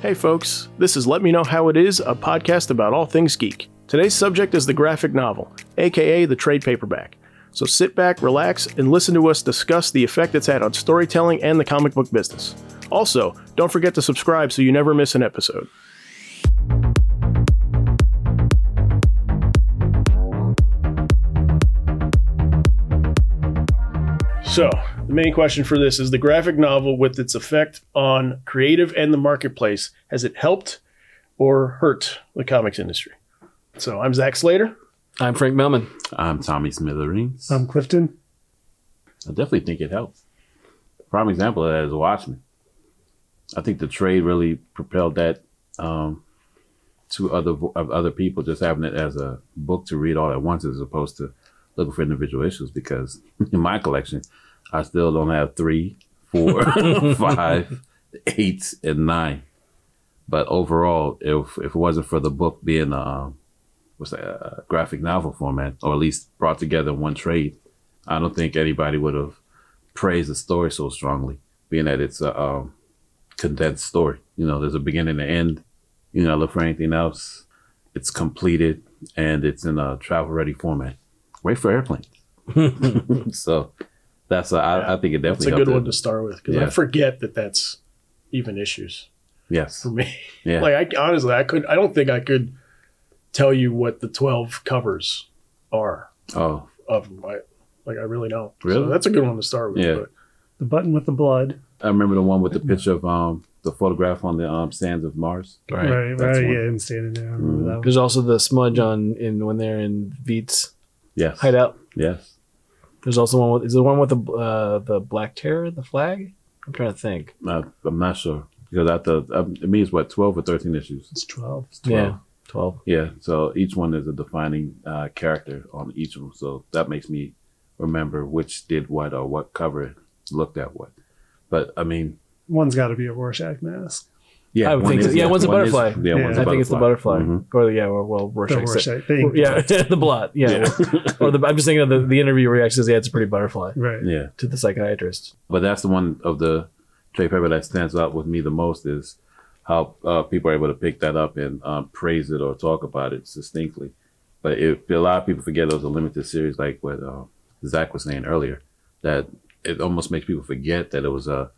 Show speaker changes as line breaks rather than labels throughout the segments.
Hey folks, this is Let Me Know How It Is, a podcast about all things geek. Today's subject is the graphic novel, aka the trade paperback. So sit back, relax, and listen to us discuss the effect it's had on storytelling and the comic book business. Also, don't forget to subscribe so you never miss an episode. So, the main question for this is the graphic novel with its effect on creative and the marketplace, has it helped or hurt the comics industry? So, I'm Zach Slater.
I'm Frank Melman.
I'm Tommy Smithereens.
I'm Clifton.
I definitely think it helps. Prime example of that is Watchmen. I think the trade really propelled that um, to other of other people just having it as a book to read all at once as opposed to looking for individual issues. Because in my collection, I still don't have three, four, five, eight, and nine. But overall, if if it wasn't for the book being um, what's that, a graphic novel format, or at least brought together in one trade, I don't think anybody would have praised the story so strongly, being that it's a um, condensed story. You know, there's a beginning and end. You know, look for anything else. It's completed and it's in a travel ready format. Wait for airplanes. so that's a, I, I think it
That's
definitely
a good one
it.
to start with because I forget that that's even issues
Yes.
for me.
Yeah.
like, I honestly, I could, I don't think I could tell you what the 12 covers are
oh,
of them. I, like, I really don't. So
Really?
that's a good one to start with.
Yeah.
But
The button with the blood.
I remember the one with the picture of um the photograph on the um sands of Mars.
Right, right.
That's one.
yeah, him standing there. I remember
Mhm.
that one.
There's also the smudge on in when they're in Veidt's
Yes.
hideout.
Yes.
There's also one with is the one with the uh, the Black Terror, the flag. I'm trying to think.
Uh, I'm not sure because I thought um, it means what twelve or thirteen issues.
It's 12.
Yeah, twelve.
Yeah, so each one is a defining uh, character on each of them. So that makes me remember which did what or what cover looked at what. But I mean,
One's got to be a Rorschach mask.
Yeah,
I would
one
think so. Yeah, one's a
one is-
butterfly.
yeah,
Yeah.
one's a
I think it's the butterfly,
Mhm.
or yeah, or well,
The
Rorschach. said-
Rorschach thing.
yeah, the blot. Yeah,
Yeah.
or the, I'm just thinking of the, the interview where he actually says, "Yeah, it's a pretty butterfly"
Right.
yeah,
to the psychiatrist.
but that's the one of the trade paper that stands out with me the most is how uh, people are able to pick that up and um, praise it or talk about it distinctly. But it, a lot of people forget it was a limited series, like what uh, Zach was saying earlier, that it almost makes people forget that it was a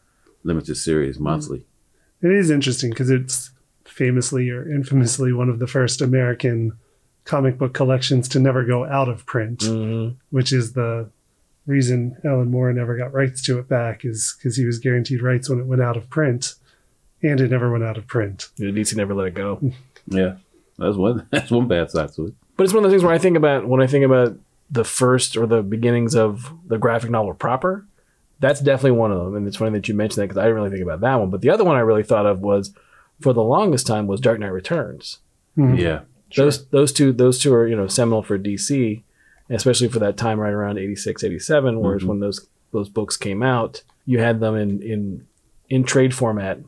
limited series monthly.
It is interesting because it's famously or infamously one of the first American comic book collections to never go out of print,
Mm-hmm.
which is the reason Alan Moore never got rights to it back is because he was guaranteed rights when it went out of print, and it never went out of print.
DC never let it go.
Yeah, that's one. That's one bad side to it.
But it's one of those things where I think about when I think about the first or the beginnings of the graphic novel proper. That's definitely one of them, and it's funny that you mentioned that because I didn't really think about that one. But the other one I really thought of was, for the longest time, was Dark Knight Returns.
Mhm.
Yeah,
Those those two those two are you know seminal for DC, especially for that time right around 86, 87, whereas
Mhm.
when those those books came out, you had them in in in trade format,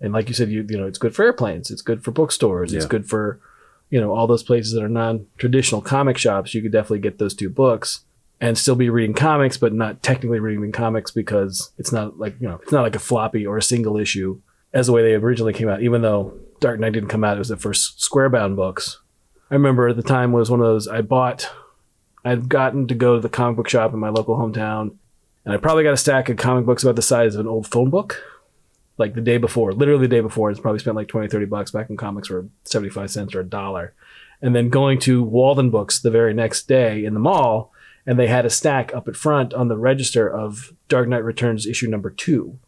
and like you said, you you know it's good for airplanes, it's good for bookstores, it's good for you know all those places that are non traditional comic shops. You could definitely get those two books and still be reading comics, but not technically reading comics because it's not like you know it's not like a floppy or a single issue as the way they originally came out. Even though Dark Knight didn't come out, it was the first square bound books. I remember at the time was one of those I bought. I'd gotten to go to the comic book shop in my local hometown, and I probably got a stack of comic books about the size of an old phone book. Like the day before, literally the day before, it's probably spent like 20, 30 bucks back when comics were 75 cents or a dollar. And then going to Waldenbooks the very next day in the mall, and they had a stack up at front on the register of Dark Knight Returns issue number two.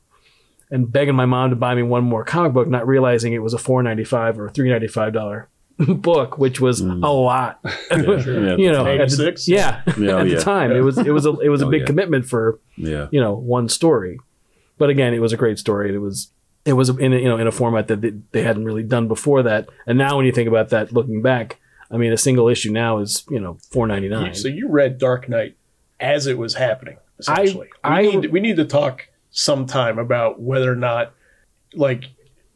And begging my mom to buy me one more comic book, not realizing it was a four ninety five or three ninety five dollar book, which was
Mm.
a lot.
yeah,
you know, at the- yeah,
Yeah,
at
yeah.
the time it was it was a it was a
Oh,
big
yeah.
commitment for
yeah,
you know one story, but again, it was a great story. and It was it was in a, you know in a format that they, they hadn't really done before that. And now when you think about that, looking back, I mean, a single issue now is you know four ninety nine.
So you read Dark Knight as it was happening,
I-
essentially.
I-
we, need, we need to talk sometime about whether or not, like,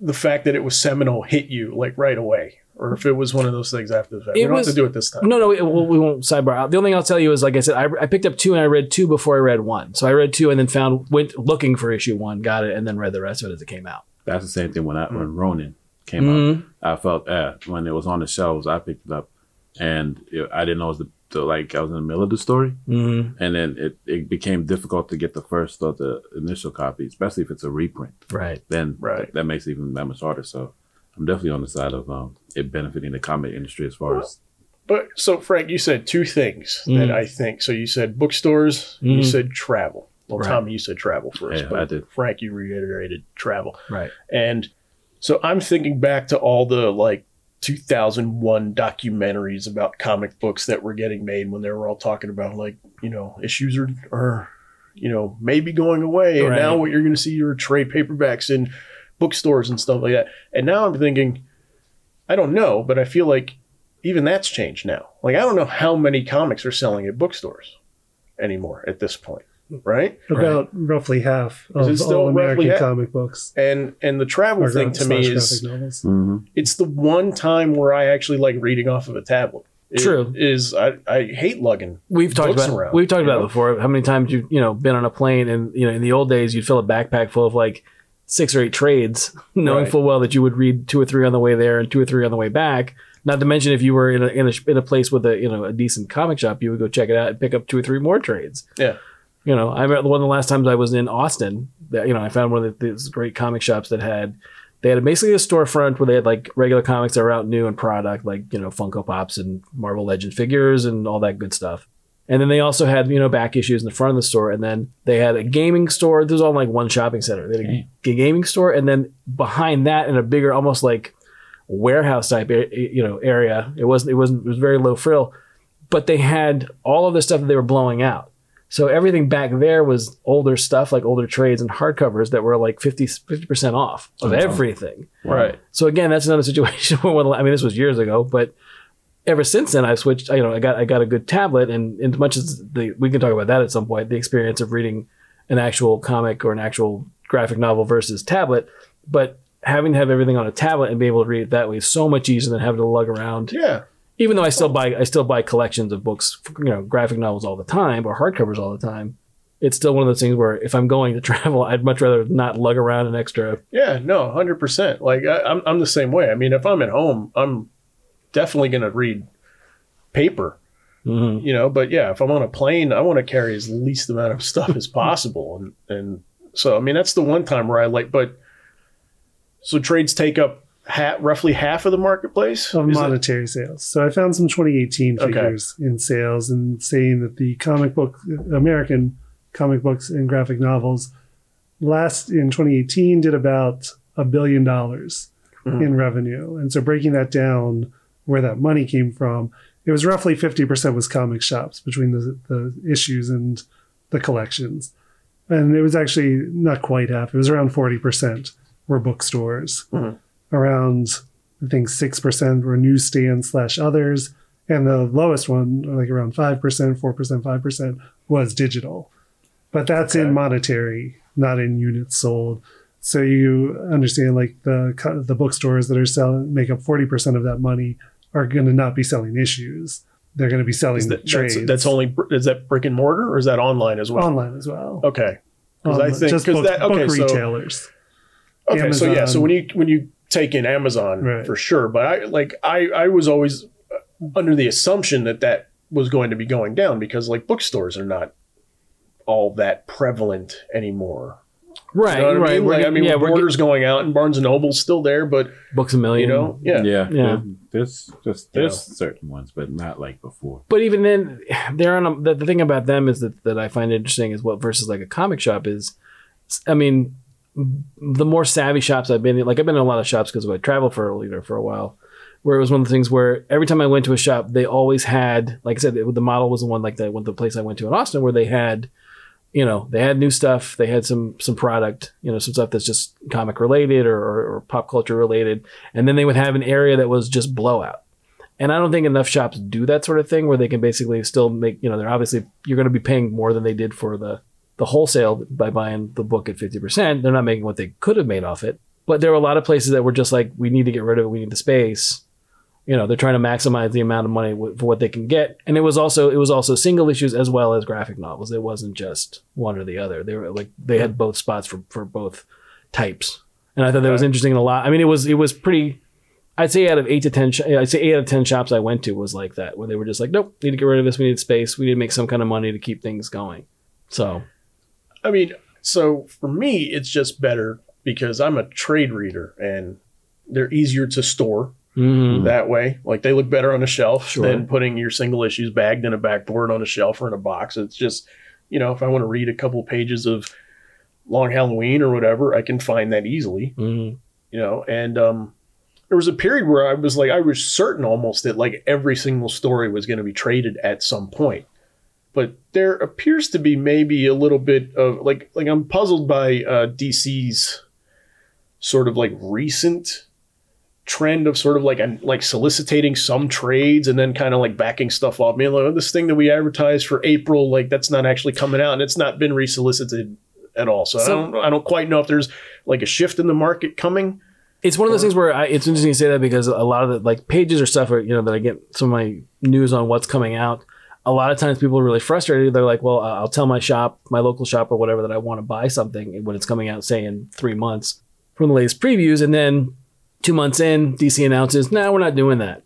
the fact that it was seminal hit you, like, right away. Or if it was one of those things after the fact.
It
we don't
was-
have to do it this time.
No, no, we, we we won't sidebar out. The only thing I'll tell you is, like I said, I, I picked up two and I read two before I read one. So I read two and then found went looking for issue one, got it, and then read the rest of it as it came out.
that's the same thing when I when Ronin came
Mhm.
out. I felt uh, when it was on the shelves, I picked it up, and it, I didn't know it was the, the like I was in the middle of the story,
Mhm.
and then it, it became difficult to get the first or the initial copy, especially if it's a reprint.
Right.
Then
Right.
that makes it even that much harder. So I'm definitely on the side of um, it benefiting the comic industry as far as
But so Frank, you said two things that
Mhm.
I think. So you said bookstores, you
Mhm.
said travel. Well,
Right.
Tommy, you said travel first,
Yeah,
but
I did.
Frank, you reiterated travel.
Right.
And so I'm thinking back to all the like 2001 documentaries about comic books that were getting made when they were all talking about like, you know, issues are, are you know, maybe going away. And now what you're going to see are trade paperbacks in bookstores and stuff like that. And now I'm thinking, I don't know, but I feel like even that's changed now. Like, I don't know how many comics are selling at bookstores anymore at this point. Right.
About roughly half
Is
of
still
all American
half?
comic books
And, and the travel
are
thing to me is,
graphic novels.
Mhm.
it's the one time where I actually like reading off of a tablet. It
True.
is I, I hate lugging.
We've talked
Books
about
around,
we've talked about
know?
it before. How many times you've you know been on a plane and you know in the old days you'd fill a backpack full of like six or eight trades, knowing
Right.
full well that you would read two or three on the way there and two or three on the way back. Not to mention if you were in a in a, in a place with a you know a decent comic shop, you would go check it out and pick up two or three more trades.
Yeah.
You know, I remember one of the last times I was in Austin. That you know, I found one of these great comic shops that had they had basically a storefront where they had like regular comics that were out new and product, like you know Funko Pops and Marvel Legend figures and all that good stuff. And then they also had you know back issues in the front of the store, and then they had a gaming store. This was all like one shopping center. They had a gaming store, and then behind that, in a bigger, almost like warehouse type you know area. It wasn't. It wasn't. It was very low frill, but they had all of the stuff that they were blowing out. So everything back there was older stuff, like older trades and hardcovers that were like 50 percent off of
wow.
everything.
Right.
So again, that's another situation where I mean, this was years ago, but ever since then, I've switched. You know, I got I got a good tablet, and as much as the we can talk about that at some point, the experience of reading an actual comic or an actual graphic novel versus tablet, but having to have everything on a tablet and be able to read it that way is so much easier than having to lug around.
Yeah.
Even though I still buy I still buy collections of books, you know, graphic novels all the time or hardcovers all the time. It's still one of those things where if I'm going to travel, I'd much rather not lug around an extra.
Yeah. No, hundred percent. Like I, I'm I'm the same way. I mean, if I'm at home, I'm definitely gonna read paper.
Mhm.
You know, but yeah, if I'm on a plane, I want to carry as least amount of stuff as possible, and and so I mean that's the one time where I like. But so trades take up ha- roughly half of the marketplace.
of
Is it-
monetary sales. So I found some 2018
Okay.
figures in sales and saying that the comic book American comic books and graphic novels last in 2018 did about a billion dollars
Mhm.
in revenue. And so breaking that down where that money came from, it was roughly 50% was comic shops between the, the issues and the collections. And it was actually not quite half. It was around 40% were bookstores.
Mhm.
Around I think six percent were newsstands slash others, and the lowest one, like around five percent, four percent, five percent, was digital. But that's
Okay.
in monetary, not in units sold. So you understand, like the the bookstores that are selling make up forty percent of that money are going to not be selling issues. They're going to be selling
Is that,
trades.
that's, that's only is that brick and mortar or is that online as well?
online as well.
Okay, because I think-
just
'cause
book,
that- okay,
book
so-
retailers.
Okay, so yeah, so when you when you take in Amazon
Right.
for sure, but I like I I was always under the assumption that that was going to be going down because like bookstores are not all that prevalent anymore.
Right,
You know
right.
I mean?
We're
Like, I mean,
yeah,
yeah,
we're
going out and Barnes and Noble's still there, but
books a million.
you know, yeah,
Yeah,
Yeah.
there- There's just
You
there's
know.
certain ones, but not like before.
But even then, they're on a, the, the thing about them is that, that I find interesting is what versus like a comic shop is. I mean, the more savvy shops I've been in, like I've been in a lot of shops because I traveled for a know for a while, where it was one of the things where every time I went to a shop, they always had, like I said, the model was the one like. Went the place I went to in Austin where they had, you know, they had new stuff, they had some some product, you know, some stuff that's just comic related or, or, or pop culture related, and then they would have an area that was just blowout. And I don't think enough shops do that sort of thing where they can basically still make, you know, they're obviously you're going to be paying more than they did for the the wholesale by buying the book at 50%. They're not making what they could have made off it. But there were a lot of places that were just like, we need to get rid of it. We need the space. You know, they're trying to maximize the amount of money w- for what they can get. And it was also, it was also single issues as well as graphic novels. It wasn't just one or the other. They were like, they had both spots for, for both types. and I thought that was interesting a lot. I mean, it was it was pretty. I'd say out of eight to ten, sh- I'd say eight out of ten shops I went to was like that, where they were just like, nope, need to get rid of this. We need space. We need to make some kind of money to keep things going. So
I mean, so for me, it's just better because I'm a trade reader and they're easier to store
mhm.
that way. Like they look better on a shelf
Sure.
than putting your single issues bagged in a backboard on a shelf or in a box. It's just, you know, if I want to read a couple pages of Long Halloween or whatever, I can find that easily,
Mhm.
you know. And um, there was a period where I was like, I was certain almost that like every single story was going to be traded at some point. But there appears to be maybe a little bit of like, like I'm puzzled by uh, DC's sort of like recent trend of sort of like like soliciting some trades and then kind of like backing stuff off. I mean, like, oh, this thing that we advertised for April, like that's not actually coming out and it's not been resolicited at all. So, I don't I don't quite know if there's like a shift in the market coming.
It's one of those things where I, it's interesting to say that because a lot of the like pages or stuff, or you know, that I get some of my news on what's coming out. A lot of times people are really frustrated. They're like, "Well, I'll tell my shop, my local shop, or whatever, that I want to buy something when it's coming out, say in three months from the latest previews, and then two months in, DC announces, "No, we're not doing that."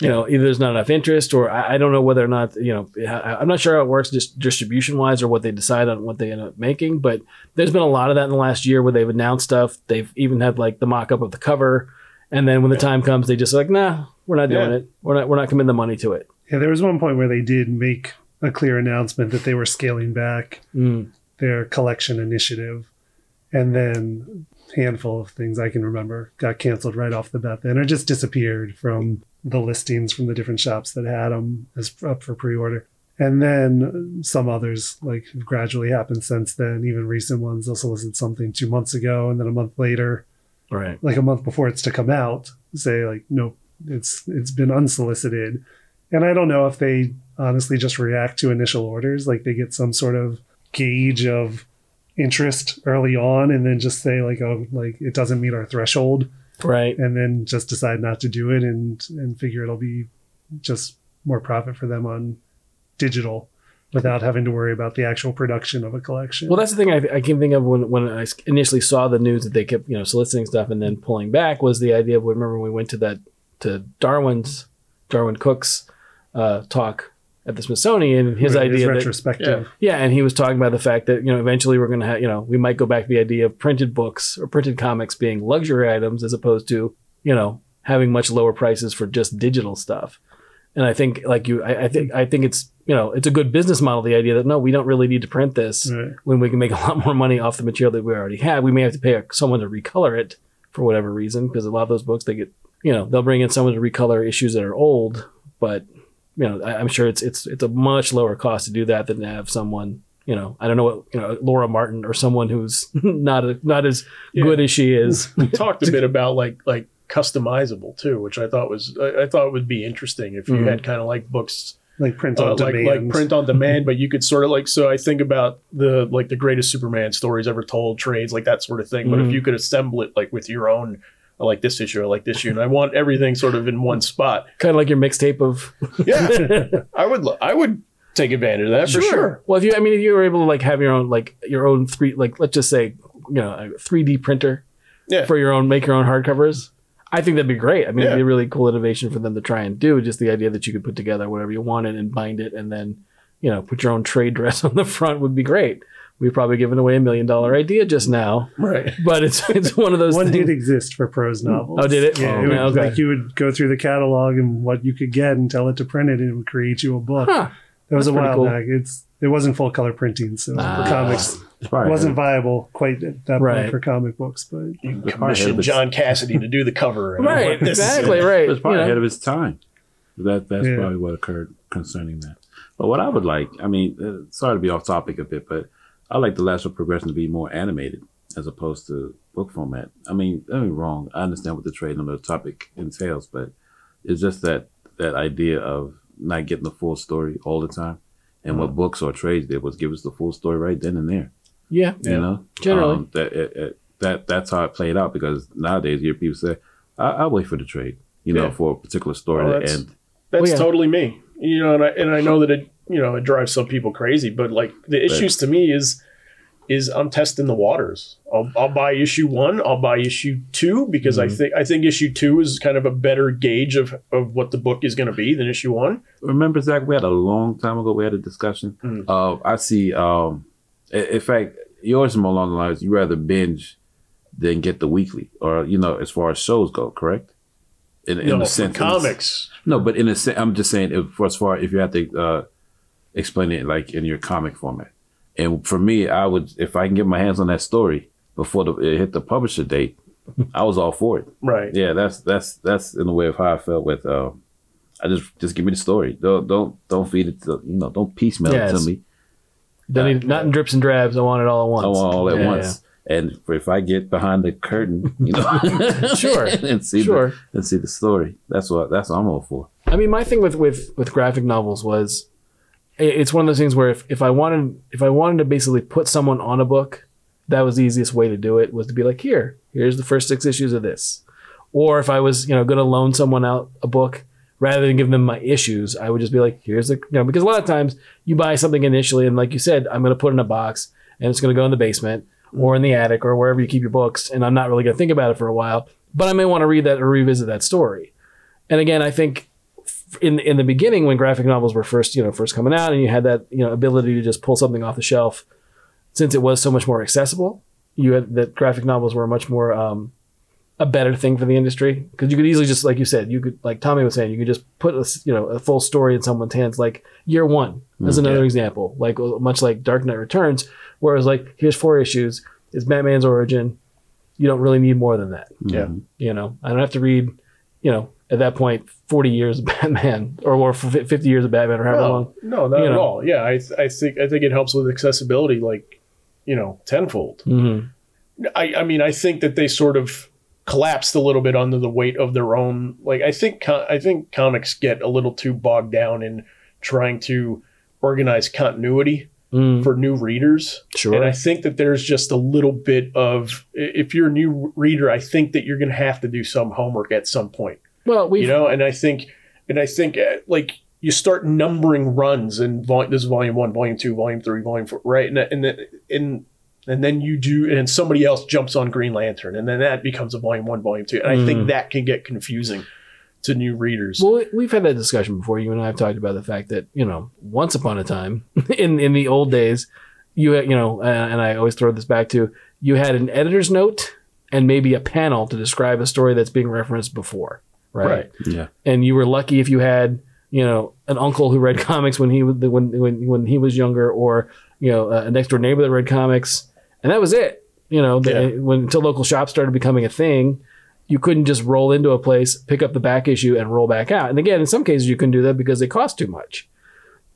You know, either there's not enough interest, or I, I don't know whether or not you know. I, I'm not sure how it works just distribution wise, or what they decide on what they end up making. But there's been a lot of that in the last year where they've announced stuff. They've even had like the mock up of the cover, and then when the time comes, they just like, nah, we're not doing
Yeah.
it. We're not. We're not committing the money to it.
Yeah, there was one point where they did make a clear announcement that they were scaling back
Mm.
their collection initiative. And then a handful of things I can remember got canceled right off the bat then or just disappeared from the listings from the different shops that had them as up for pre-order. And then some others like have gradually happened since then, even recent ones. They'll solicit something two months ago and then a month later
Right.
like a month before it's to come out say like nope it's it's been unsolicited and i don't know if they honestly just react to initial orders like they get some sort of gauge of interest early on and then just say like oh like it doesn't meet our threshold
Right.
and then just decide not to do it and and figure it'll be just more profit for them on digital without having to worry about the actual production of a collection
Well, that's the thing I, I can think of when, when I initially saw the news that they kept you know soliciting stuff and then pulling back was the idea of remember when we went to that to Darwyn's Darwyn Cooke's uh, talk at the Smithsonian his
Right,
idea that
retrospective
Yeah, and he was talking about the fact that you know eventually we're going to have you know we might go back to the idea of printed books or printed comics being luxury items as opposed to you know having much lower prices for just digital stuff. And I think like you, I, I think I think it's you know it's a good business model. The idea that no, we don't really need to print this
Right.
when we can make a lot more money off the material that we already have. We may have to pay someone to recolor it for whatever reason because a lot of those books they get you know they'll bring in someone to recolor issues that are old, but you know I, I'm sure it's it's it's a much lower cost to do that than to have someone you know I don't know what you know Laura Martin or someone who's not a, not as
Yeah.
good as she is.
We talked a bit about like like customizable too, which I thought was I, I thought would be interesting if you
Mhm.
had kind of like books
like print on
uh, like
demand
like print on demand, but you could sort of like so I think about the like the greatest Superman stories ever told, trades like that sort of thing. But
Mhm.
if you could assemble it like with your own, I like this issue, I like this issue, and I want everything sort of in one spot.
kind of like your mixtape of
Yeah, I would lo- I would take advantage of that for sure.
Well, if you, I mean, if you were able to like have your own, like your own three, like let's just say, you know, a 3D printer
Yeah.
for your own, make your own hardcovers. I think that'd be great. I mean, it'd be a really cool innovation for them to try and do. Just the idea that you could put together whatever you wanted and bind it, and then, you know, put your own trade dress on the front would be great. We've probably given away a million dollar idea just now,
Right.
but it's it's one of those
One
things.
did exist for prose novels.
Oh, did it?
Yeah,
Oh,
it would,
okay.
like you would go through the catalog and what you could get and tell it to print it, and it would create you a book.
Huh.
that was
that's
a
pretty
while
cool.
back. It's it wasn't full color printing, so
Ah.
the comics
It's probably
wasn't viable quite at that
Right.
point for comic books. But
You can
It's probably
commission
ahead of
John Cassaday to do the cover.
Right,
what this-
exactly, right.
It was probably
you know.
ahead of its time. That that's
Yeah.
probably what occurred concerning that. But what I would like, I mean, uh, sorry to be off topic a bit, but I like the Last of Progression to be more animated as opposed to book format. I mean, don't get me wrong. I understand what the trade on the topic entails, but it's just that that idea of not getting the full story all the time. And what books or trades did was give us the full story right then and there.
Yeah,
You know,
Generally.
Um, that it, it, that that's how it played out because nowadays you hear people say, I, "I'll wait for the trade," you know, for a particular story
Oh,
to
that's-
end.
That's
Well, yeah.
totally me. You know, and I, and I know that it, you know, it drives some people crazy, but like the issues to me is is I'm testing the waters. I'll, I'll buy issue one. I'll buy issue two because I think I think issue two is kind of a better gauge of of what the book is going to be than issue one.
Remember, Zach, we had a long time ago. We had a discussion.
Mm.
Uh, I see. Um, in fact, yours is more along the lines. You rather binge than get the weekly, or you know, as far as shows go, correct? In, in
No, for
sense,
comics.
No, but in a sense, I'm just saying, if, as far if you have to uh, explain it like in your comic format, and for me, I would if I can get my hands on that story before the, it hit the publisher date, I was all for it.
Right.
Yeah, that's that's that's in the way of how I felt with. Uh, I just just give me the story. Don't don't don't feed it to you know. Don't piecemeal it to me.
Don't need, not in drips and drabs. I want it all at once.
I want all at
Yeah,
once. And if I get behind the curtain, you know,
Sure.
and see
Sure.
the, and see the story, that's what that's what I'm all for.
I mean, my thing with with with graphic novels was, i- it's one of those things where if, if I wanted if I wanted to basically put someone on a book, that was the easiest way to do it was to be like, here, here's the first six issues of this, or if I was you know going to loan someone out a book rather than give them my issues, I would just be like, here's the you know because a lot of times you buy something initially and like you said, I'm going to put it in a box and it's going to go in the basement or in the attic or wherever you keep your books, and I'm not really going to think about it for a while, but I may want to read that or revisit that story. And again, I think in in the beginning when graphic novels were first you know first coming out and you had that you know ability to just pull something off the shelf since it was so much more accessible you had that graphic novels were much more um, a better thing for the industry. Because you could easily just like you said you could like tommy was saying you could just put a, you know a full story in someone's hands like year one as another example like much like dark knight returns where it was like here's four issues it's batman's origin you don't really need more than that.
Yeah.
you know i don't have to read you know at that point 40 years of batman or, or 50 years of batman or however long
No, no, not
you
at all. Yeah, I, I think I think it helps with accessibility, like you know, tenfold.
Mhm.
I, I mean, I think that they sort of collapsed a little bit under the weight of their own. Like, I think I think comics get a little too bogged down in trying to organize continuity
Mm,
for new readers.
sure
And I think that there's just a little bit of if you're a new reader, I think that you're going to have to do some homework at some point
well we
you know and i think and i think uh, like you start numbering runs and vol- this is volume one volume two volume three volume four right and and then- and and then you do and somebody else jumps on green lantern and then that becomes a volume one volume two and i
Mm.
think that can get confusing to new readers
Well, we- we've had that discussion before. You and I have talked about the fact that you know, once upon a time, in in the old days, you had, you know, uh, and I always throw this back to you had an editor's note and maybe a panel to describe a story that's being referenced before, right?
right
Yeah.
And you were lucky if you had you know an uncle who read comics when he was when when when he was younger, or you know a next door neighbor that read comics, and that was it. You know, the,
Yeah.
when until local shops started becoming a thing, you couldn't just roll into a place, pick up the back issue, and roll back out. And again, in some cases, you couldn't do that because they cost too much.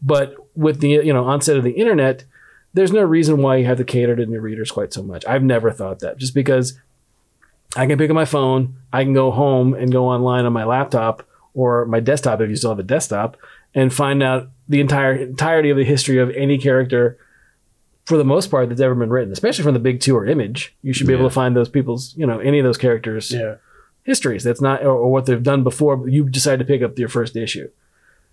But with the you know onset of the internet, there's no reason why you have to cater to new readers quite so much. I've never thought that. Just because I can pick up my phone, I can go home and go online on my laptop or my desktop if you still have a desktop, and find out the entire entirety of the history of any character for the most part that's ever been written, especially from the big two or image. You should be able to find those people's, you know, any of those characters'
yeah
histories. That's not or, or what they've done before. But you decide to pick up your first issue.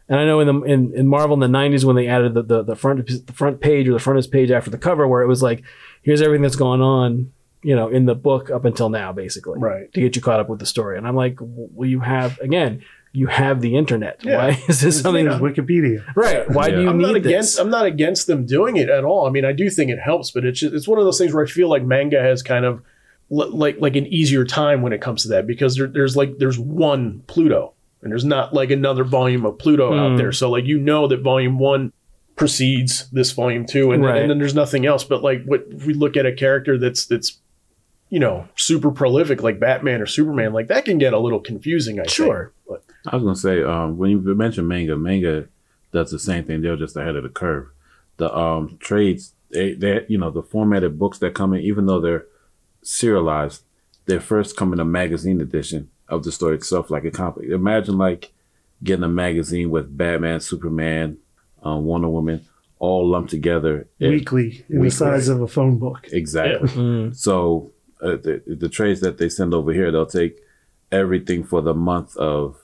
And I know in the in, in Marvel in the '90s when they added the, the the front the front page or the frontage page after the cover, where it was like, here's everything that's gone on, you know, in the book up until now, basically,
Right.
to get you caught up with the story. And I'm like, well, you have again, you have the internet.
Yeah.
Why is this something?
There's Wikipedia.
Right? Why do you
I'm
need
not against
this?
I'm not against them doing it at all. I mean, I do think it helps, but it's just, it's one of those things where I feel like manga has kind of l- like like an easier time when it comes to that because there, there's like there's one Pluto and there's not like another volume of Pluto
Mm.
out there. So like you know that volume one precedes this volume two, and,
Right.
and then there's nothing else. But like what if we look at a character that's that's you know super prolific like Batman or Superman, like that can get a little confusing. I think.
Sure.
But-
I was gonna say, um, when you mentioned manga, manga does the same thing. They're just ahead of the curve. The um, trades, they, they, you know, the formatted books that come in, even though they're serialized, they first come in a magazine edition of the story itself, like a comic. Imagine like getting a magazine with Batman, Superman, um, Wonder Woman, all lumped together.
Weekly in
Weekly.
the size of a phone book.
Exactly.
Mm.
So uh, the, the trades that they send over here, they'll take everything for the month of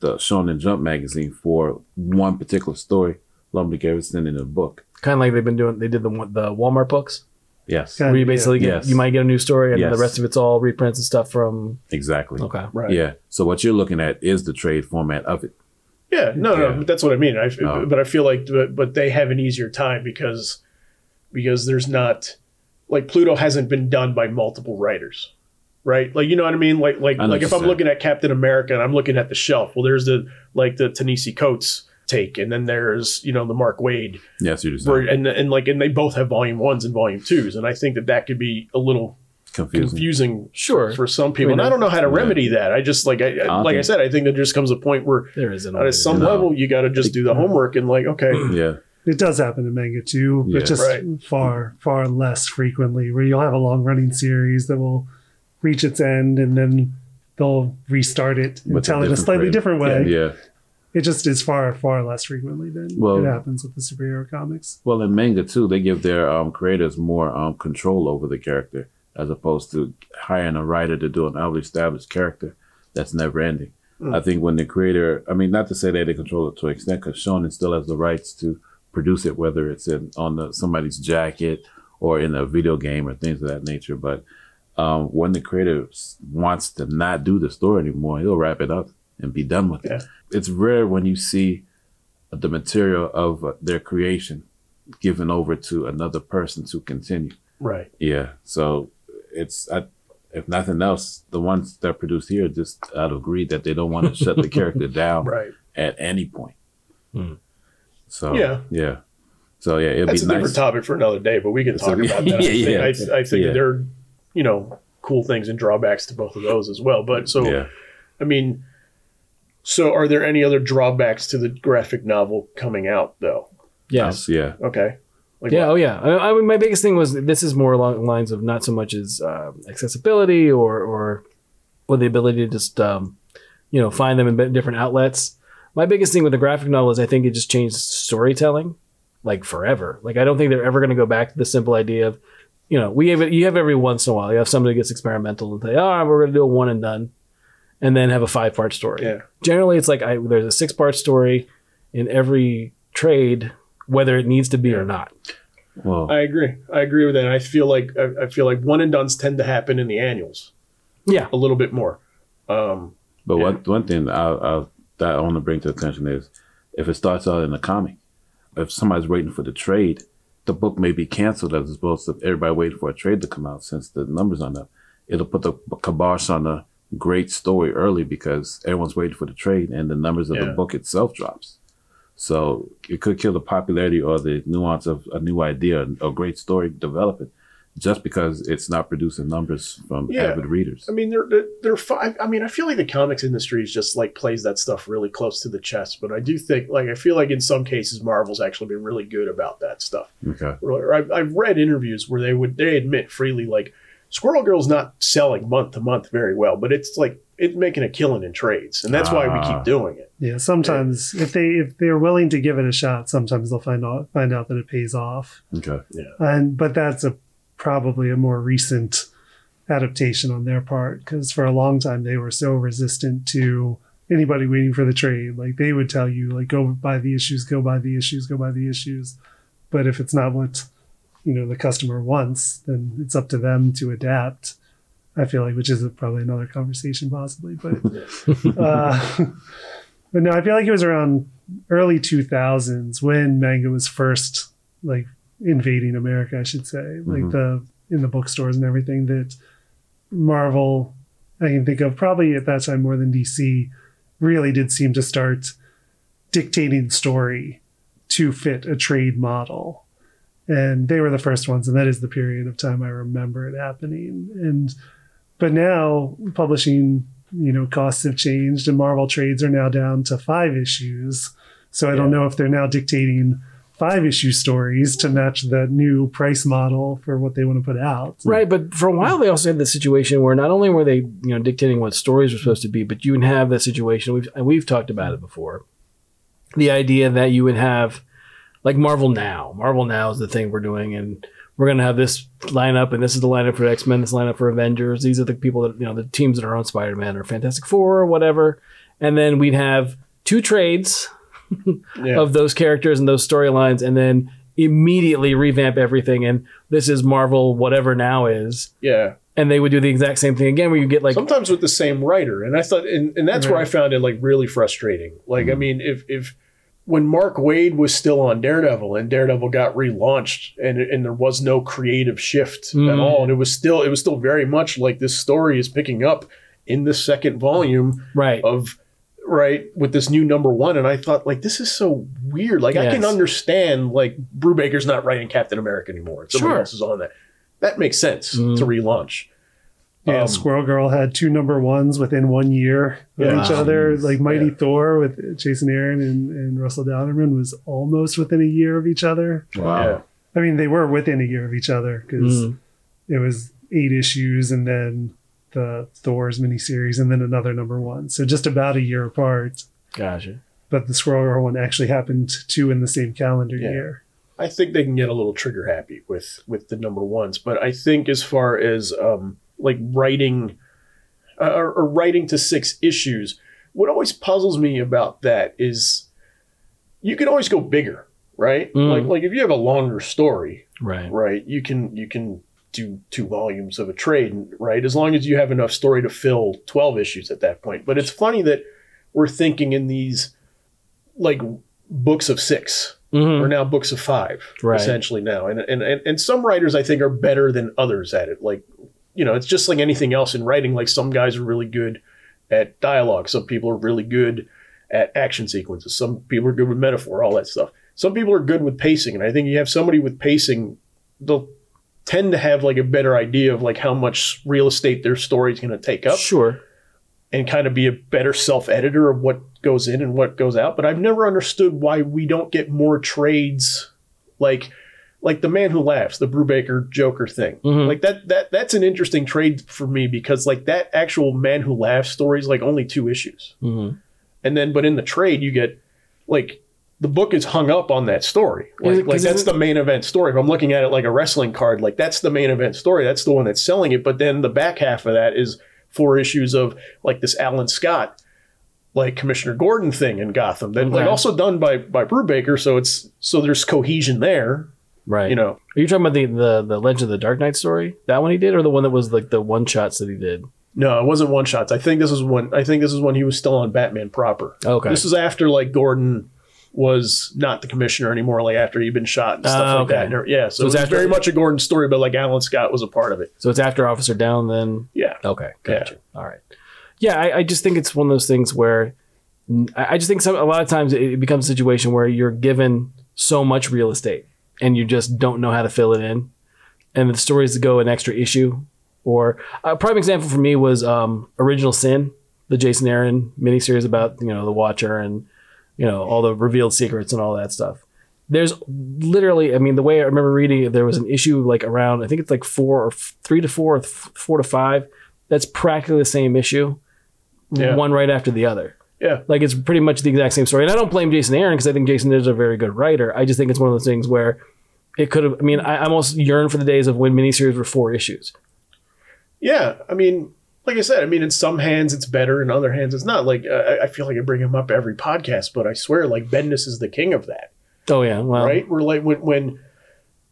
the Shonen Jump magazine for one particular story, lump together, send in a book.
Kind of like they've been doing. They did the the Walmart books.
Yes,
Kind
Where you
of, yeah.
basically get
Yes.
you might get a new story and
Yes.
the rest of it's all reprints and stuff from
exactly.
okay.
Right.
Yeah. So what you're looking at is the trade format of it.
Yeah, no, no,
Yeah.
but that's what I mean. I,
Oh.
but I feel like, but, but they have an easier time because because there's not like Pluto hasn't been done by multiple writers, right? Like you know what I mean? Like like like if I'm looking at Captain America and I'm looking at the shelf, well, there's the like the Ta-Nehisi Coates take, and then there's you know the Mark Waid,
Yes, you're just
where, and and like and they both have volume ones and volume twos, and I think that that could be a little
confusing.
confusing
Sure.
for some people.
I mean,
and I don't know how to
yeah.
remedy that. I just like I,
don't
like I said, I think there just comes a point where
There is an
at some level you got to just do the homework and like okay
Yeah.
It does happen in manga too, but
Yeah.
just
Right.
far, far less frequently. Where you'll have a long running series that will reach its end and then they'll restart it and
With a
tell it a slightly
frame.
different way.
Yeah.
It just is far, far less frequently than
Well-
it happens with the superhero comics.
Well, in manga too, they give their um, creators more um, control over the character as opposed to hiring a writer to do an already established character that's never ending.
Mm.
I think when the creator, I mean, not to say that they control it to an extent, because Shonen still has the rights to produce it, whether it's in on the, somebody's jacket or in a video game or things of that nature. But um, when the creator wants to not do the story anymore, he'll wrap it up and be done with
Yeah.
it. It's rare when you see the material of uh, their creation given over to another person to continue.
right
Yeah. So it's I, if nothing else, the ones that are produced here just out of greed that they don't want to shut the character down
right
at any point.
Hmm.
So
Yeah.
yeah. So yeah, it'd
that's a
be
different topic for another day but we can talk
a-
about that I think,
yeah.
I, I think
Yeah.
there are you know cool things and drawbacks to both of those as well but so
Yeah.
I mean so are there any other drawbacks to the graphic novel coming out though
Yes.
Yeah.
okay like
Yeah.
what?
Oh, yeah. I, I mean, my biggest thing was this is more along the lines of not so much as uh, accessibility or or or the ability to just um, you know find them in different outlets. My biggest thing with the graphic novel is I think it just changed storytelling like forever. Like I don't think they're ever going to go back to the simple idea of you know we have it, you have every once in a while you have somebody that gets experimental and say oh we're going to do a one and done and then have a five part story.
Yeah.
Generally, it's like I, there's a six part story in every trade, whether it needs to be or not.
Well,
I agree I agree with that I feel like I, I feel like one and dones tend to happen in the annuals
Yeah.
a little bit more um
but
yeah.
one one thing I, I that I want to bring to attention is if it starts out in a comic, if somebody's waiting for the trade, the book may be canceled as opposed to everybody waiting for a trade to come out since the numbers aren't up. It'll put the kibosh on a great story early because everyone's waiting for the trade and the numbers of
Yeah.
the book itself drops. So it could kill the popularity or the nuance of a new idea, a great story developing, just because it's not producing numbers from
Yeah.
avid readers.
I mean, they're they're, they're fi- I mean, I feel like the comics industry is just like plays that stuff really close to the chest. But I do think, like, I feel like in some cases, Marvel's actually been really good about that stuff.
Okay.
Or I've, I've read interviews where they would they admit freely, like, Squirrel Girl's not selling month to month very well, but it's like it's making a killing in trades, and that's why we
Ah.
keep doing it.
Yeah, sometimes if they if they're willing to give it a shot, sometimes they'll find out find out that it pays off.
Okay.
Yeah, and but that's a probably a more recent adaptation on their part because for a long time they were so resistant to anybody waiting for the trade. Like they would tell you like go buy the issues, go buy the issues, go buy the issues. But if it's not what you know the customer wants, then it's up to them to adapt. I feel like, which is probably another conversation possibly, but uh, but no, I feel like it was around early 2000s when manga was first like invading America, I should say, like
Mhm.
the in the bookstores and everything that Marvel, I can think of probably at that time more than DC, really did seem to start dictating story to fit a trade model. And they were the first ones, and that is the period of time I remember it happening. And but now publishing, you know, costs have changed, and Marvel trades are now down to five issues. So I don't know if they're now dictating five issue stories to match the new price model for what they want to put out.
Right, but for a while they also had the situation where not only were they, you know, dictating what stories were supposed to be, but you would have that situation. We've we've talked about it before. The idea that you would have, like Marvel Now. Marvel Now is the thing we're doing, and we're going to have this lineup, and this is the lineup for X Men, this lineup for Avengers. These are the people that you know, the teams that are on Spider Man or Fantastic Four or whatever. And then we'd have two trades
Yeah.
of those characters and those storylines, and then immediately revamp everything and this is Marvel whatever now is
Yeah.
and they would do the exact same thing again where you get like
sometimes with the same writer and i thought and, and that's where i found it like really frustrating like
Mm-hmm.
i mean if if when mark waid was still on daredevil and daredevil got relaunched and and there was no creative shift at
Mm.
all and it was still it was still very much like this story is picking up in the second volume
right
of right with this new number one and i thought like this is so weird like i can understand like brubaker's not writing captain america anymore somebody
Sure.
else is on that that makes sense
Mm.
to relaunch
Yeah,
Um,
Squirrel Girl had two number ones within one year of
Yeah.
each
Wow.
other. Like Mighty
Yeah.
Thor with Jason Aaron and, and Russell Dauterman was almost within a year of each other.
Wow.
yeah
I mean, they were within a year of each other because
Mm.
it was eight issues and then the Thor's miniseries and then another number one. So just about a year apart.
gotcha
But the Squirrel Girl one actually happened two in the same calendar
Yeah.
year.
I think they can get a little trigger happy with with the number ones, but I think as far as um, like writing uh, or, or writing to six issues, what always puzzles me about that is you can always go bigger, right?
Mm.
Like like if you have a longer story,
right
right? You can you can do two volumes of a trade, right? As long as you have enough story to fill twelve issues at that point. But it's funny that we're thinking in these like books of six
Mhm.
or now books of five
Right.
essentially now and, and and and some writers i think are better than others at it like you know it's just like anything else in writing like some guys are really good at dialogue some people are really good at action sequences some people are good with metaphor all that stuff some people are good with pacing and i think you have somebody with pacing they'll tend to have like a better idea of like how much real estate their story is going to take up
sure
and kind of be a better self editor of what goes in and what goes out. But I've never understood why we don't get more trades like like the man who laughs, the Brubaker Joker thing.
Mhm.
Like that that that's an interesting trade for me because like that actual man who laughs story is like only two issues.
Mhm.
And then but in the trade you get like the book is hung up on that story. Like,
it-
like that's the main event story. If I'm looking at it like a wrestling card, like that's the main event story. That's the one that's selling it. But then the back half of that is four issues of like this Alan Scott, like Commissioner Gordon thing in Gotham. That like also done by by Brubaker. So it's so there's cohesion there.
right
You know.
are you talking about the, the the legend of the dark knight story that one he did or the one that was like the one shots that he did
No, it wasn't one shots. I think this is when I think this is when he was still on Batman proper.
okay
This is after like Gordon was not the commissioner anymore, like after he'd been shot and stuff
Oh,
like
okay.
that. And, yeah, so,
So
it
it's
was
after-
very much a Gordon story, but like Alan Scott was a part of it.
so it's after officer down then
Yeah.
Okay, gotcha. All right. Yeah, I, I just think it's one of those things where I I just think some a lot of times it becomes a situation where you're given so much real estate and you just don't know how to fill it in, and the stories go an extra issue. Or a prime example for me was um, Original Sin, the Jason Aaron miniseries about you know the Watcher and you know all the revealed secrets and all that stuff. There's literally, I mean, the way I remember reading it, there was an issue like around, I think it's like four or f- three to four, or four to five. That's practically the same issue,
Yeah.
one right after the other.
Yeah.
Like it's pretty much the exact same story. And I don't blame Jason Aaron because I think Jason is a very good writer. I just think it's one of those things where it could have. I mean, I almost yearn for the days of when miniseries were four issues.
Yeah. I mean, like I said, I mean, in some hands it's better, in other hands it's not. Like, I I feel like I bring him up every podcast, but I swear, like, Bendis is the king of that.
Oh yeah, well,
right? Where like when when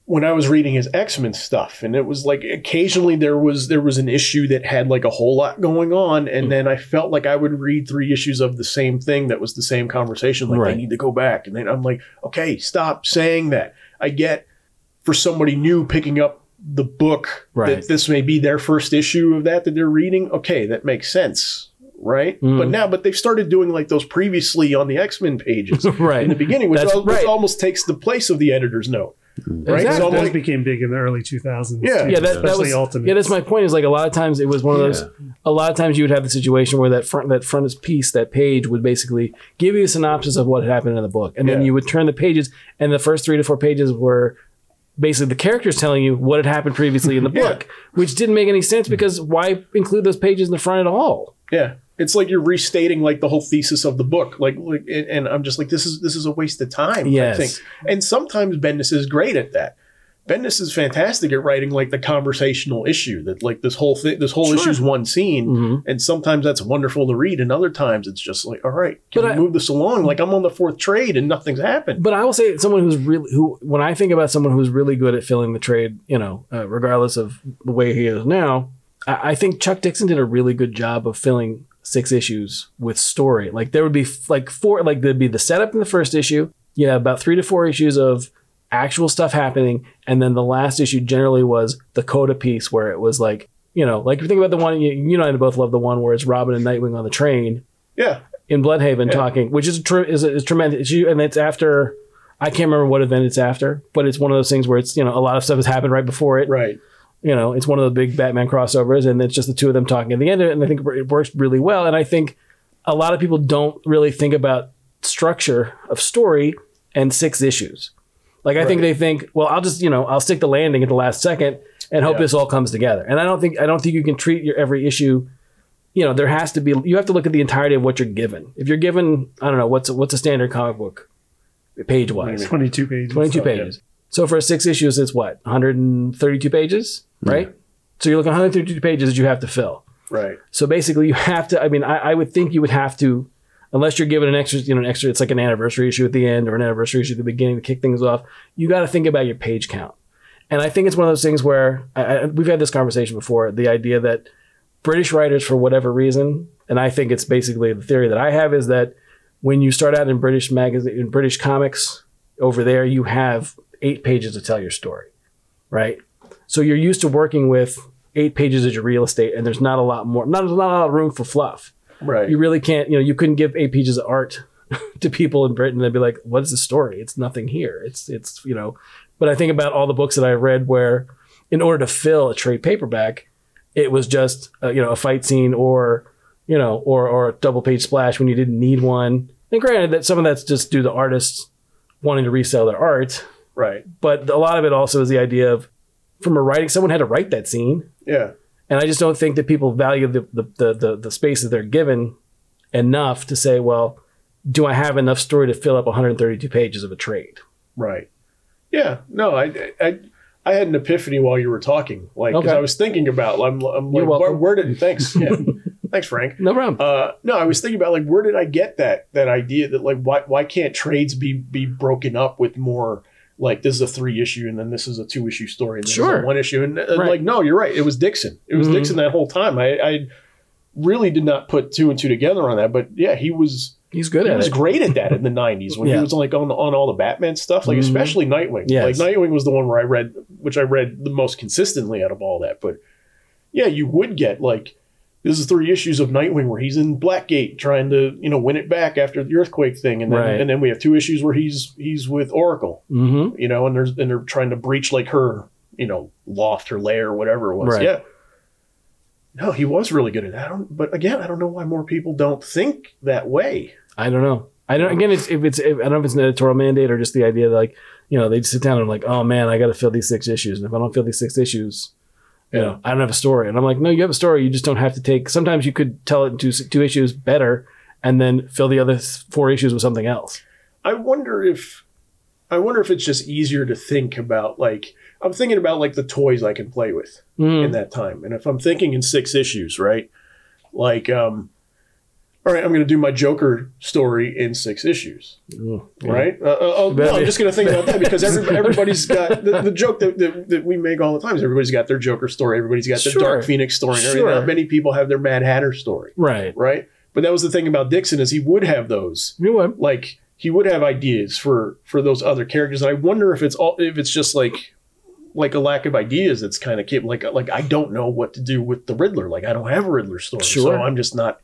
when I was reading his X Men stuff, and it was like occasionally there was there was an issue that had like a whole lot going on, and
Mm.
then I felt like I would read three issues of the same thing that was the same conversation. Like
Right.
they need to go back, and then I'm like, okay, stop saying that. I get for somebody new picking up the book
Right.
that this may be their first issue of that that they're reading. Okay, that makes sense. Right,
Mm.
but now, but they've started doing like those previously on the X Men pages
right.
in the beginning, which,
That's
al- which almost takes the place of the editor's note. Right?
Exactly.
So I'm
Those
like,
became big in the early 2000s.
Yeah.
too,
yeah, that, that
especially
was
Ultimate.
yeah. That's my point. Is like a lot of times it was one of those. A lot of times you would have the situation where that front that front piece that page would basically give you a synopsis of what happened in the book, and then you would turn the pages, and the first three to four pages were basically the characters telling you what had happened previously in the
Yeah.
book, which didn't make any sense because why include those pages in the front at all?
yeah, it's like you're restating like the whole thesis of the book. Like, like, and and I'm just like, this is this is a waste of time. I
Yes.
think. And sometimes Bendis is great at that. Bendis is fantastic at writing like the conversational issue that like this whole thing, this whole
Sure.
is one scene,
Mhm.
and sometimes that's wonderful to read, and other times it's just like, all right, can
But
we
I-
move this along? Like I'm on the fourth trade and nothing's happened.
But I will say someone who's really who when I think about someone who's really good at filling the trade, you know, uh, regardless of the way he is now, I, I think Chuck Dixon did a really good job of filling six issues with story. Like there would be f- like four, like there'd be the setup in the first issue. You Yeah, about three to four issues of actual stuff happening, and then the last issue generally was the coda piece where it was like. You know, like if you think about the one you, you and I both love the one where it's Robin and Nightwing on the train,
yeah,
in Blüdhaven
Yeah.
talking, which is a tr- is, a, is tremendous. It's you, and it's after I can't remember what event it's after, but it's one of those things where it's you know a lot of stuff has happened right before it.
right.
You know, it's one of the big Batman crossovers, and it's just the two of them talking at the end of it, and I think it works really well. And I think a lot of people don't really think about structure of story and six issues. Like I think they think, well, I'll just you know I'll stick the landing at the last second and hope
Yeah.
this all comes together. And I don't think I don't think you can treat your every issue you know, there has to be you have to look at the entirety of what you're given. If you're given, I don't know, what's what's a standard comic book page wise?
22 pages.
22
So, yeah.
pages. So for six issues it's what? 132 pages, right? So you're looking at 132 pages that you have to fill.
Right.
So basically you have to I mean, I, I would think you would have to unless you're given an extra, you know, an extra it's like an anniversary issue at the end or an anniversary issue at the beginning to kick things off, you got to think about your page count. And I think it's one of those things where I, I, we've had this conversation before. The idea that British writers, for whatever reason, and I think it's basically the theory that I have is that when you start out in British magazine, in British comics, over there you have eight pages to tell your story, right? So you're used to working with eight pages as your real estate, and there's not a lot more, not, not a lot of room for fluff.
Right.
You really can't, you know, you couldn't give eight pages of art to people in Britain. They'd be like, "What is the story? It's nothing here. It's, it's, you know." But I think about all the books that I read where, in order to fill a trade paperback, it was just uh, you know a fight scene or you know or or a double page splash when you didn't need one. And granted that some of that's just due to artists wanting to resell their art,
right.
but a lot of it also is the idea of from a writing someone had to write that scene,
Yeah.
And I just don't think that people value the the the, the, space that they're given enough to say, well, do I have enough story to fill up 132 pages of a trade?
Right. Yeah. No, I, I, I had an epiphany while you were talking. Like,
Okay.
I was thinking about, I'm, I'm like, where, where did, thanks. Yeah. thanks, Frank.
No problem.
Uh, no, I was thinking about like, where did I get that, that idea that like, why, why can't trades be, be broken up with more, like this is a three issue and then this is a two issue story and this is
Sure.
a one issue. And, and,
Right.
like, no, you're right. It was Dixon. It was
Mhm.
Dixon that whole time. I, I really did not put two and two together on that, but yeah, he was,
He's good
he was
it.
great at that in the '90s when he was like on on all the Batman stuff, like
Mhm.
especially Nightwing.
Yes.
Like Nightwing was the one where I read, which I read the most consistently out of all that. But yeah, you would get like this is three issues of Nightwing where he's in Blackgate trying to you know win it back after the earthquake thing, and then
Right.
and then we have two issues where he's he's with Oracle,
Mm-hmm.
you know, and there's and they're trying to breach like her you know loft, her lair, whatever it was.
Right.
Yeah. No, he was really good at that. I don't, but again, I don't know why more people don't think that way.
I don't know. I don't. Again, it's, if it's if, I don't know if it's an editorial mandate or just the idea that like you know they sit down and like, oh man, I got to fill these six issues, and if I don't fill these six issues, you
Yeah.
know, I don't have a story. And I'm like, no, you have a story. You just don't have to take. Sometimes you could tell it in two two issues better, and then fill the other four issues with something else.
I wonder if I wonder if it's just easier to think about like I'm thinking about like the toys I can play with
Mm.
in that time. And if I'm thinking in six issues, right? Like um all right, I'm going to do my Joker story in six issues,
Mm.
right? Uh, uh, oh, no, I'm just going to think about that because every, everybody's got the, the joke that, that, that we make all the time is everybody's got their Joker story, everybody's got their
Sure.
Dark Phoenix story, and everything.
Sure.
Now, many people have their Mad Hatter story,
Right.
right? But that was the thing about Dixon is he would have those
You what?
like he would have ideas for for those other characters. And I wonder if it's all if it's just like like a lack of ideas that's kind of like like I don't know what to do with the Riddler. Like I don't have a Riddler story,
sure. so.
I'm just not.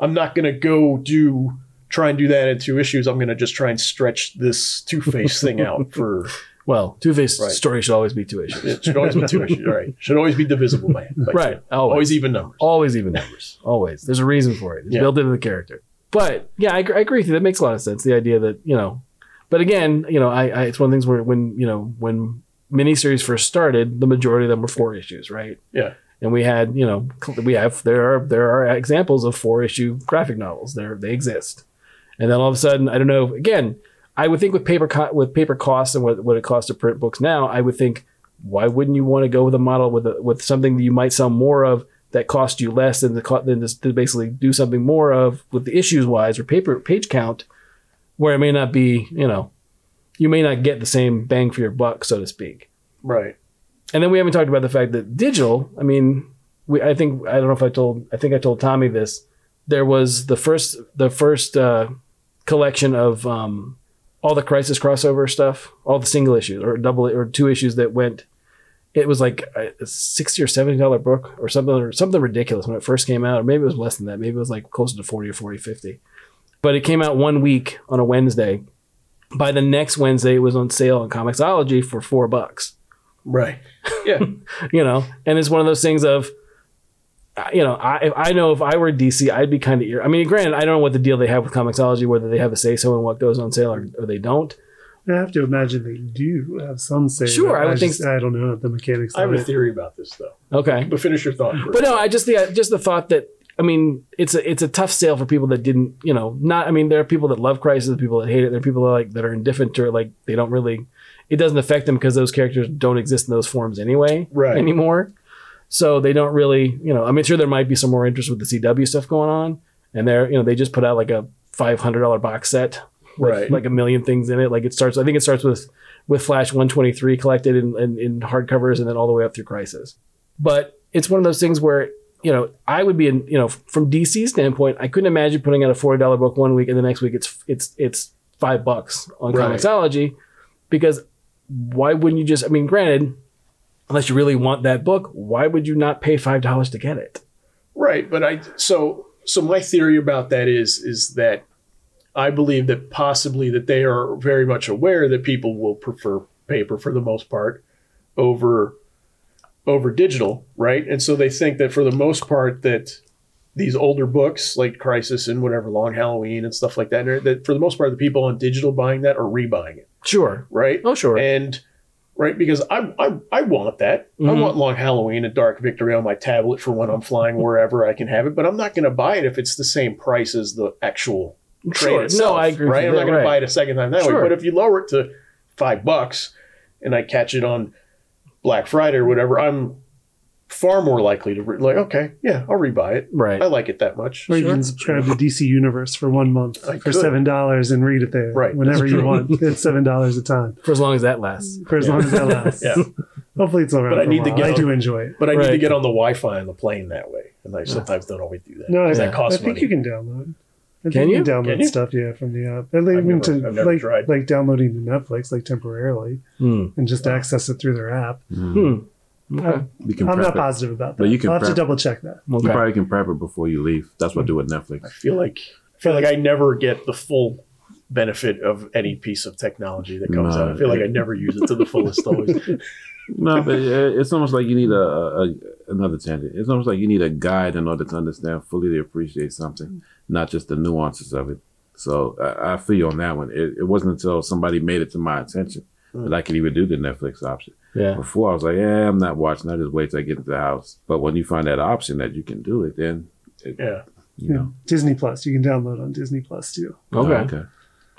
I'm not gonna go do try and do that in two issues. I'm gonna just try and stretch this Two Face thing out for.
Well, Two Face
Right.
story should always be two issues.
It should always be two issues. Right. should always be divisible by, by.
Right. Always.
Always even numbers.
Always even numbers. Always. There's a reason for it. It's
Yeah.
built into the character. But yeah, I, agree- I agree with you. That makes a lot of sense. The idea that you know, but again, you know, I, I it's one of the things where when you know when miniseries first started, the majority of them were four issues, right?
Yeah.
And we had you know we have there are there are examples of four issue graphic novels. There they exist. And then all of a sudden, I don't know. Again, I would think with paper co- with paper costs and what, what it costs to print books now, I would think why wouldn't you want to go with a model with a, with something that you might sell more of that cost you less than the co- than just to basically do something more of with the issues wise or paper page count, where it may not be you know you may not get the same bang for your buck so to speak.
Right.
And then we haven't talked about the fact that digital. I mean, we I think I don't know if I told I think I told Tommy this. There was the first the first uh, collection of um, all the crisis crossover stuff, all the single issues or double or two issues that went. It was like a sixty or seventy dollar book or something or something ridiculous when it first came out, or maybe it was less than that. Maybe it was like closer to 40 or 40, 50. But it came out one week on a Wednesday. By the next Wednesday, it was on sale on Comixology for four bucks
Right. Yeah.
you know and it's one of those things of uh, you know i if i know if i were dc i'd be kind of ear i mean granted i don't know what the deal they have with comixology whether they have a say so in what goes on sale or, or they don't
I have to imagine they do have some say.
Sure,
but
I would
just-
think-
I don't know the mechanics
I have
of
a
it.
theory about this though.
okay
But finish your thought first.
but no i just the just the thought that i mean it's a it's a tough sale for people that didn't you know not i mean there are people that love crisis people that hate it there are people that are like that are indifferent to it like they don't really it doesn't affect them because those characters don't exist in those forms anyway
Right.
anymore so they don't really you know i mean sure there might be some more interest with the cw stuff going on and they're you know they just put out like a $500 box set with
Right.
like a million things in it like it starts i think it starts with with flash 123 collected in, in, in hardcovers and then all the way up through crisis but it's one of those things where you know i would be in you know from dc standpoint i couldn't imagine putting out a $40 book one week and the next week it's it's it's five bucks on
Right.
comixology because why wouldn't you just i mean granted unless you really want that book why would you not pay five dollars to get it
Right, but I so so my theory about that is is that I believe that possibly that they are very much aware that people will prefer paper for the most part over over digital, right? And so they think that for the most part that these older books like Crisis and whatever Long Halloween and stuff like that, that for the most part the people on digital buying that are rebuying it,
sure
right?
oh sure
And right, because I I, I want that. I
Mhm.
want Long Halloween and Dark Victory on my tablet for when I'm flying wherever I can have it. But I'm not going to buy it if it's the same price as the actual trade
sure
itself.
no i agree
Right, I'm not going
right.
to buy it a second time that
Sure.
way. But if you lower it to five bucks and I catch it on Black Friday or whatever, I'm far more likely to re- like okay, yeah, I'll rebuy it.
right
I like it that much.
Or you
Sure.
can subscribe to DC Universe for one month
I
for
could.
seven dollars and read it there
Right,
whenever you want. It's seven dollars a time
for as long as that lasts
for as long as that lasts.
Yeah.
Hopefully it's around.
But I need to
while.
get
I
on-
do enjoy it.
But I need to get on the Wi-Fi on the plane that way, and I sometimes don't always do that.
No, I,
Yeah.
that
I think
money.
you can download. I
Can
think
you?
can download
Can you?
stuff, yeah, from the app. And even
never-
to like
tried.
like downloading to Netflix, like temporarily,
Hmm.
and just access it through their app.
Hmm. Okay.
I'm
You can
I'm
prep
not
it.
positive about that.
But you can
I'll have to double check that.
You probably can prep it before you leave. That's what I do with Netflix.
I
Netflix.
feel like I feel like I never get the full benefit of any piece of technology that comes
No.
out. I feel like I never use it to the fullest always.
No, but it's almost like you need a, a, a another tangent. It's almost like you need a guide in order to understand fully to appreciate something, not just the nuances of it. So I, I feel you on that one. It, it wasn't until somebody made it to my attention that hmm. I could even do the Netflix option.
Yeah
Before I was like, yeah, I'm not watching. I just wait till I get into the house. But when you find that option that you can do it, then it,
Yeah.
you
Yeah.
know.
Disney Plus, you can download on Disney Plus too,
okay
Oh, okay.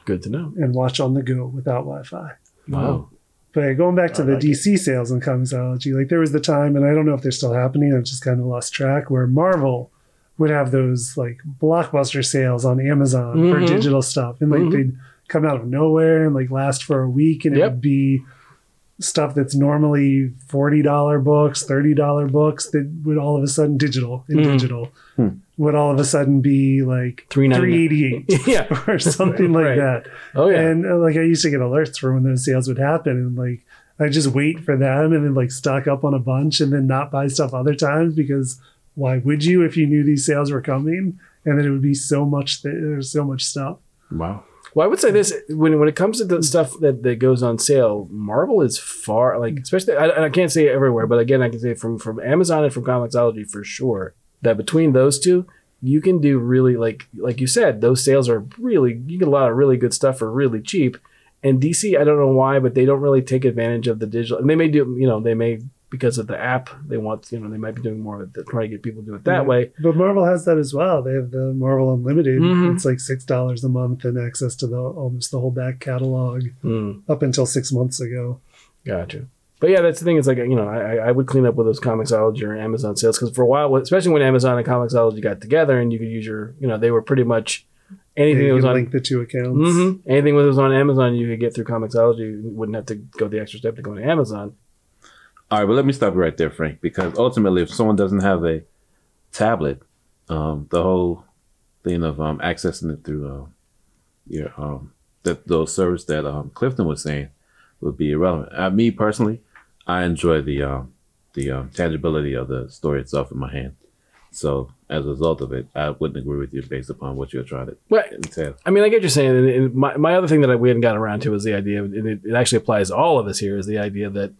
good to know
and watch on the go without Wi-Fi.
wow
But going back to
I
the
like it.
DC sales and Comixology, like there was the time, and I don't know if they're still happening. I've just kind of lost track. Where Marvel would have those like blockbuster sales on Amazon for
Mhm.
digital stuff, and like
Mhm.
they'd come out of nowhere and like last for a week, and it would be stuff that's normally forty dollar books, thirty dollar books that would all of a sudden digital in
Mhm.
digital
Hmm.
would all of a sudden be like
Three ninety-
three eighty eight
yeah
or something like
Right.
that.
oh yeah
And uh, like I used to get alerts for when those sales would happen, and like I just wait for them and then like stock up on a bunch and then not buy stuff other times because why would you if you knew these sales were coming? And then it would be so much th- there's so much stuff.
Wow.
Well, I would say this when when it comes to the stuff that, that goes on sale, Marvel is far like especially I, I can't say everywhere, but again I can say from from Amazon and from Comixology for sure that between those two you can do really like like you said those sales are really you get a lot of really good stuff for really cheap. And DC I don't know why, but they don't really take advantage of the digital. And they may do you know they may because of the app. They want you know they might be doing more of it, trying to get people to do it that
Yeah.
way.
But Marvel has that as well. They have the Marvel Unlimited.
Mhm.
It's like six dollars a month and access to the almost the whole back catalog
Mm,
up until six months ago.
gotcha. But yeah, that's the thing. It's like you know, I, I would clean up with those Comixology or Amazon sales because for a while, especially when Amazon and Comixology got together, and you could use your, you know, they were pretty much anything that was on
link the two accounts.
Mhm. Anything that was on Amazon, you could get through Comixology. You wouldn't have to go the extra step to go to Amazon.
All right, but let me stop you right there, Frank, because ultimately, if someone doesn't have a tablet, um, the whole thing of um, accessing it through uh, your um, that those service that um, Clifton was saying would be irrelevant. Uh, me personally, I enjoy the um, the um, tangibility of the story itself in my hand. So as a result of it, I wouldn't agree with you based upon what you're trying to
But
entail.
I mean, I get what you're saying. And, and my, my other thing that we hadn't gotten around to is the idea, and it, it actually applies to all of us here, is the idea that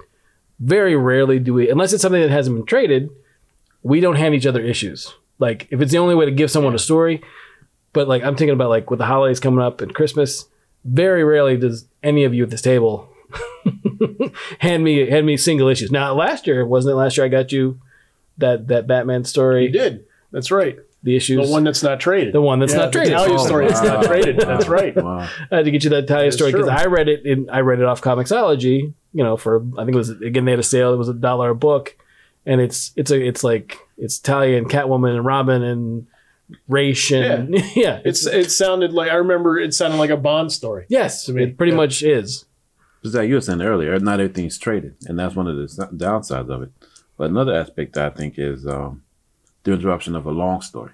very rarely do we, unless it's something that hasn't been traded, we don't hand each other issues. Like if it's the only way to give someone a story, but like I'm thinking about like with the holidays coming up and Christmas, very rarely does any of you at this table hand me hand me single issues. Now last year wasn't it last year I got you that that Batman story,
You did. That's right.
The issues,
The one that's not traded.
the one that's
Yeah,
not
the
traded.
Talia
Oh,
story that's not traded. That's right.
Wow.
I had to get you that Talia
That's
story because. I read it in I read it off Comixology. You know, for I think it was again they had a sale. It was a dollar a book, and it's it's a it's like it's Talia and Catwoman and Robin and Raish and yeah,
It's it sounded like I remember it sounded like a Bond story.
yes,
to me,
it pretty
yeah.
much is.
Just like you were saying earlier, not everything's traded, and that's one of the downsides of it. But another aspect I think is um, the interruption of a long story.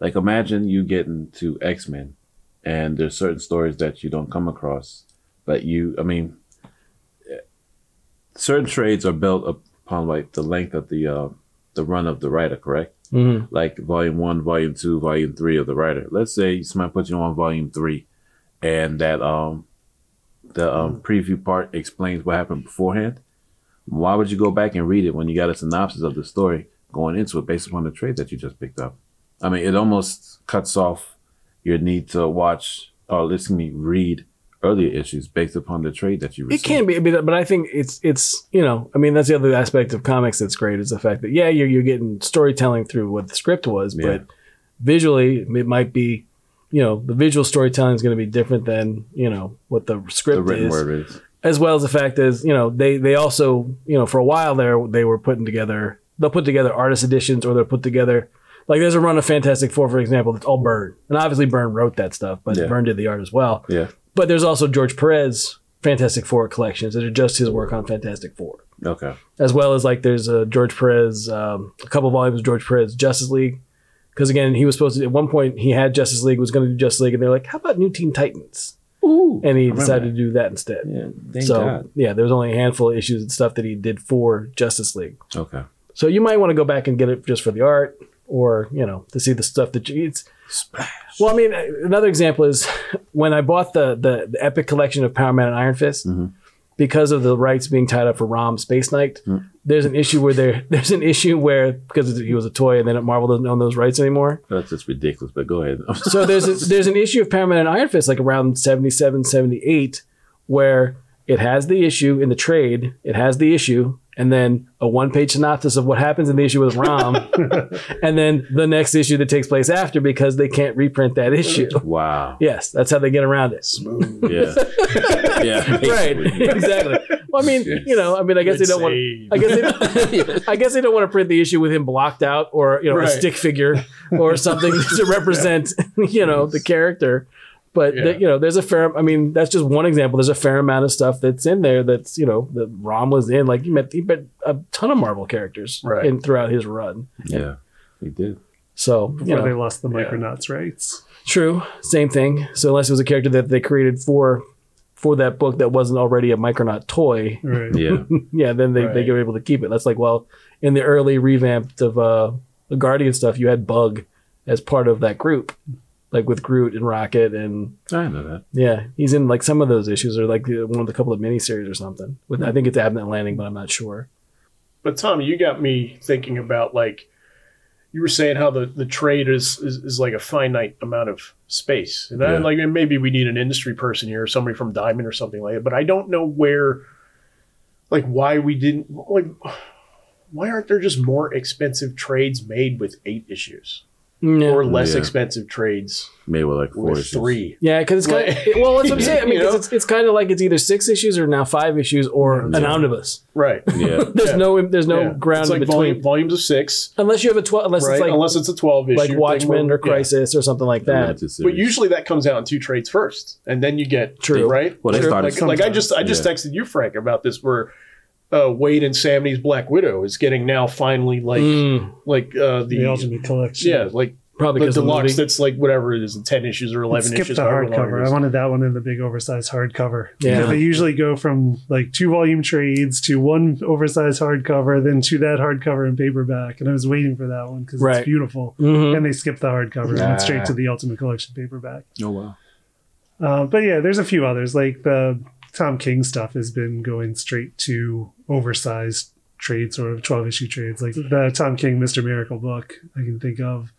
Like imagine you get into X Men, and there's certain stories that you don't come across, but you, I mean, certain trades are built upon like the length of the uh, the run of the writer, correct?
Mhm.
like volume one, volume two, volume three of the writer. Let's say somebody puts you on volume three, and that um the um, preview part explains what happened beforehand. Why would you go back and read it when you got a synopsis of the story going into it based upon the trade that you just picked up? I mean, it almost cuts off your need to watch or listen to me read earlier issues based upon the trade that you
It
received.
can be, but but I think it's it's you know I mean that's the other aspect of comics that's great is the fact that yeah you're you're getting storytelling through what the script was,
Yeah.
but visually it might be you know the visual storytelling is going to be different than you know what the script
the written
is.
word is.
as well as the fact is, you know, they they also, you know, for a while there they were putting together they'll put together artist editions or they'll put together like there's a run of Fantastic Four, for example, that's all Byrne. And obviously Byrne wrote that stuff, but
Yeah.
Byrne did the art as well.
Yeah.
But there's also George Perez Fantastic Four collections that are just his work on Fantastic Four.
Okay.
As well as like there's a George Perez, um, a couple volumes of George Perez Justice League. Because again, he was supposed to at one point he had Justice League, was going to do Justice League, and they're like, "How about New Teen Titans?"
Ooh.
And he decided
that.
to do that instead
Yeah. Thank
so
God.
yeah, there was only a handful of issues and stuff that he did for Justice League.
Okay.
So you might want to go back and get it just for the art, or you know, to see the stuff that you. It's
Splash.
well, I mean, another example is when I bought the the, the epic collection of Power Man and Iron Fist.
Mhm.
Because of the rights being tied up for Rom Space Knight,
Mm.
there's an issue where there there's an issue where because he was a toy and then Marvel doesn't own those rights anymore.
That's just ridiculous, but go ahead.
So there's a, there's an issue of Power Man and Iron Fist like around 77, 78 where it has the issue in the trade, it has the issue, and then a one page synopsis of what happens in the issue with Rom, and then the next issue that takes place after because they can't reprint that issue.
wow.
Yes, that's how they get around it.
Smooth.
Yeah. yeah.
Right, exactly. Well, I mean, you know, I mean, I guess they don't want.
Save.
I guess they, I guess they don't want to print the issue with him blocked out or you know a stick figure or something to represent you know the character. But
Yeah.
the- you know, there's a fair. I mean, that's just one example. There's a fair amount of stuff that's in there. That's you know that Rom was in. Like he met he met a ton of Marvel characters
Right.
in throughout his run.
Yeah. He did.
So you
Before
know,
they lost the
Yeah.
Micronauts rights.
True, same thing. So unless it was a character that they created for for that book that wasn't already a Micronaut toy,
Right.
Yeah.
yeah, then they, they were able to keep it. That's like, well, in the early revamped of uh the Guardian stuff, you had Bug as part of that group. Like with Groot and Rocket and
I know that.
yeah, he's in like some of those issues or like one of the couple of miniseries or something. With I think it's Abnett Lanning, but I'm not sure.
But Tommy, you got me thinking about like you were saying how the, the trade is, is is like a finite amount of space. And I, like maybe we need an industry person here, somebody from Diamond or something like that. But I don't know where like why we didn't like why aren't there just more expensive trades made with eight issues
Yeah.
or less
Yeah.
expensive trades
Maybe with like four
with
issues.
three?
Yeah, because it's kind
Like-
of, well, that's what I'm saying. I mean,
You
'cause
know?
it's, it's kind of like it's either six issues or now five issues or an omnibus.
Right.
Yeah.
There's
Yeah.
no there's no
Yeah.
ground
It's like
in between
volume, volumes of six,
unless you have a twelve unless
right?
it's like
Unless it's a twelve issue,
like
thing
Watchmen
where-
or
yeah.
Crisis or something like that.
Limited
But
series.
usually that comes out in two trades first, and then you get
True.
right.
Well, they started
like, like I
sometimes.
just I just
Yeah.
texted you Frank about this where uh, Waid and Samnee's Black Widow is getting now finally like
Mm,
like uh, the,
the Ultimate Collection.
yeah like
probably
the
because the
deluxe
movie.
that's like whatever it is in ten issues or eleven
skipped
issues.
the
however
hardcover. I wanted that one in the big oversized hardcover.
Yeah.
Because They usually go from like two volume trades to one oversized hardcover, then to that hardcover and paperback. And I was waiting for that one because
Right.
it's beautiful.
Mhm.
And they skipped the hardcover and went straight to the Ultimate Collection paperback.
Oh wow.
Uh, but yeah, there's a few others. Like the Tom King stuff has been going straight to oversized trades, sort of 12 issue trades. Like the Tom King Mr. Miracle book, I can think of.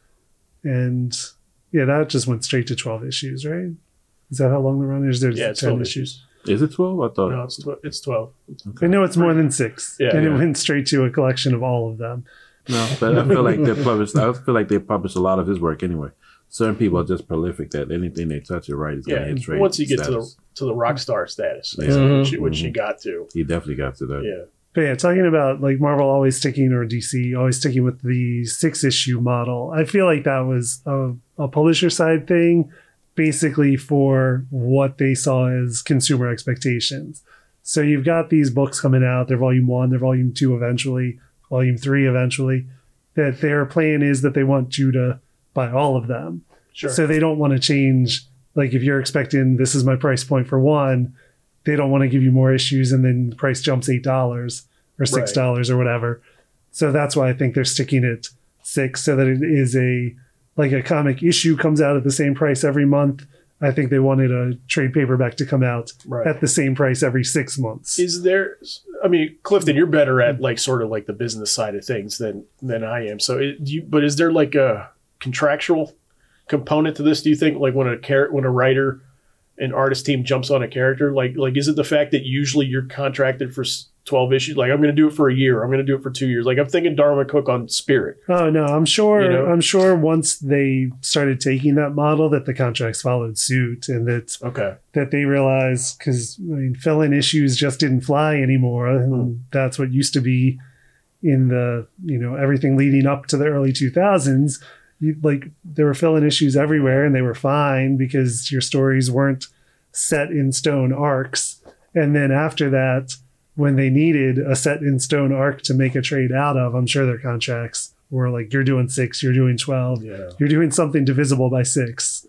And yeah, that just went straight to 12 issues, right? Is that how long the run is? There's
yeah,
10
twelve
issues.
issues.
Is it twelve? I thought.
No, it's tw- it's twelve.
I know it's more than six.
Yeah,
and
yeah.
it went straight to a collection of all of them.
No, but I feel like they published. I feel like they publish a lot of his work anyway. Certain people are just prolific that anything they touch it right is going to hit trade.
once you get to the to the rock star status,
Yeah.
basically, which, you- which you got to.
he definitely got to that.
Yeah,
But yeah, talking about like Marvel always sticking or DC always sticking with the six issue model. I feel like that was a, a publisher side thing, basically for what they saw as consumer expectations. So you've got these books coming out, they're volume one, they're volume two eventually, volume three eventually. That their plan is that they want you to buy all of them.
sure.
So they don't want to change. Like if you're expecting this is my price point for one, they don't want to give you more issues and then the price jumps eight dollars or six dollars or whatever. So that's why I think they're sticking at six so that it is a like a comic issue comes out at the same price every month. I think they wanted a trade paperback to come out
right.
at the same price every six months.
Is there? I mean, Clifton, you're better at like sort of like the business side of things than than I am. So, it, do you, but is there like a contractual component to this? Do you think like when a char- when a writer and artist team jumps on a character, like like is it the fact that usually you're contracted for twelve issues? Like I'm going to do it for a year. I'm going to do it for two years. Like I'm thinking Darwyn Cooke on Spirit.
Oh no, I'm sure.
You know?
I'm sure once they started taking that model, that the contracts followed suit, and that
Okay.
that they realized because I mean, fill-in issues just didn't fly anymore, and
Hmm.
that's what used to be in the you know everything leading up to the early 2000s. You, like there were fill-in issues everywhere, and they were fine because your stories weren't set in stone arcs. And then after that, when they needed a set in stone arc to make a trade out of, I'm sure their contracts were like, "You're doing six, you're doing twelve,
Yeah.
you're doing something divisible by six.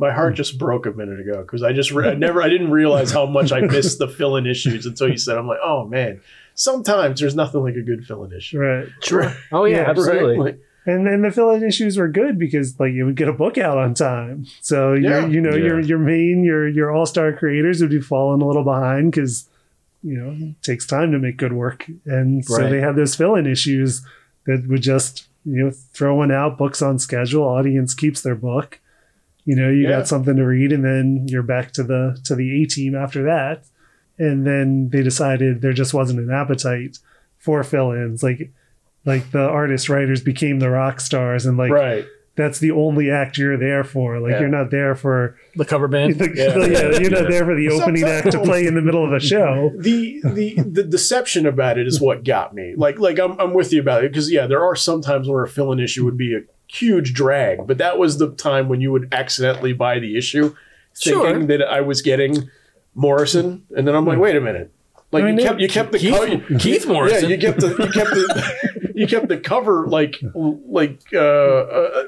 My heart just broke a minute ago because I just re- I never I didn't realize how much I missed the fill-in issues until you said I'm like oh man sometimes there's nothing like a good fill-in issue
Right.
Sure. Oh yeah,
Yeah,
absolutely.
Right? Like,
And then the fill-in issues were good because like you would get a book out on time. So
Yeah.
you know
Yeah.
your your main your your all-star creators would be falling a little behind because you know it takes time to make good work. And so
Right.
they had those fill-in issues that would just you know throw one out, books on schedule, audience keeps their book. You know, you
Yeah.
got something to read and then you're back to the to the A team after that. And then they decided there just wasn't an appetite for fill-ins. Like like the artist writers became the rock stars and like
right
that's the only act you're there for. Like
Yeah.
you're not there for
The cover band.
Yeah.
yeah, you're not there for the opening act to play in the middle of a show.
the the the deception about it is what got me. Like like I'm I'm with you about it because yeah, there are some times where a fill-in issue would be a huge drag, but that was the time when you would accidentally buy the issue,
Sure.
thinking that I was getting Morrison, and then I'm like, hmm. wait a minute. Like
I mean,
you kept you kept the
Keith-
co-
Keith Morrison.
Yeah, you kept the you kept the you kept the cover like like uh, uh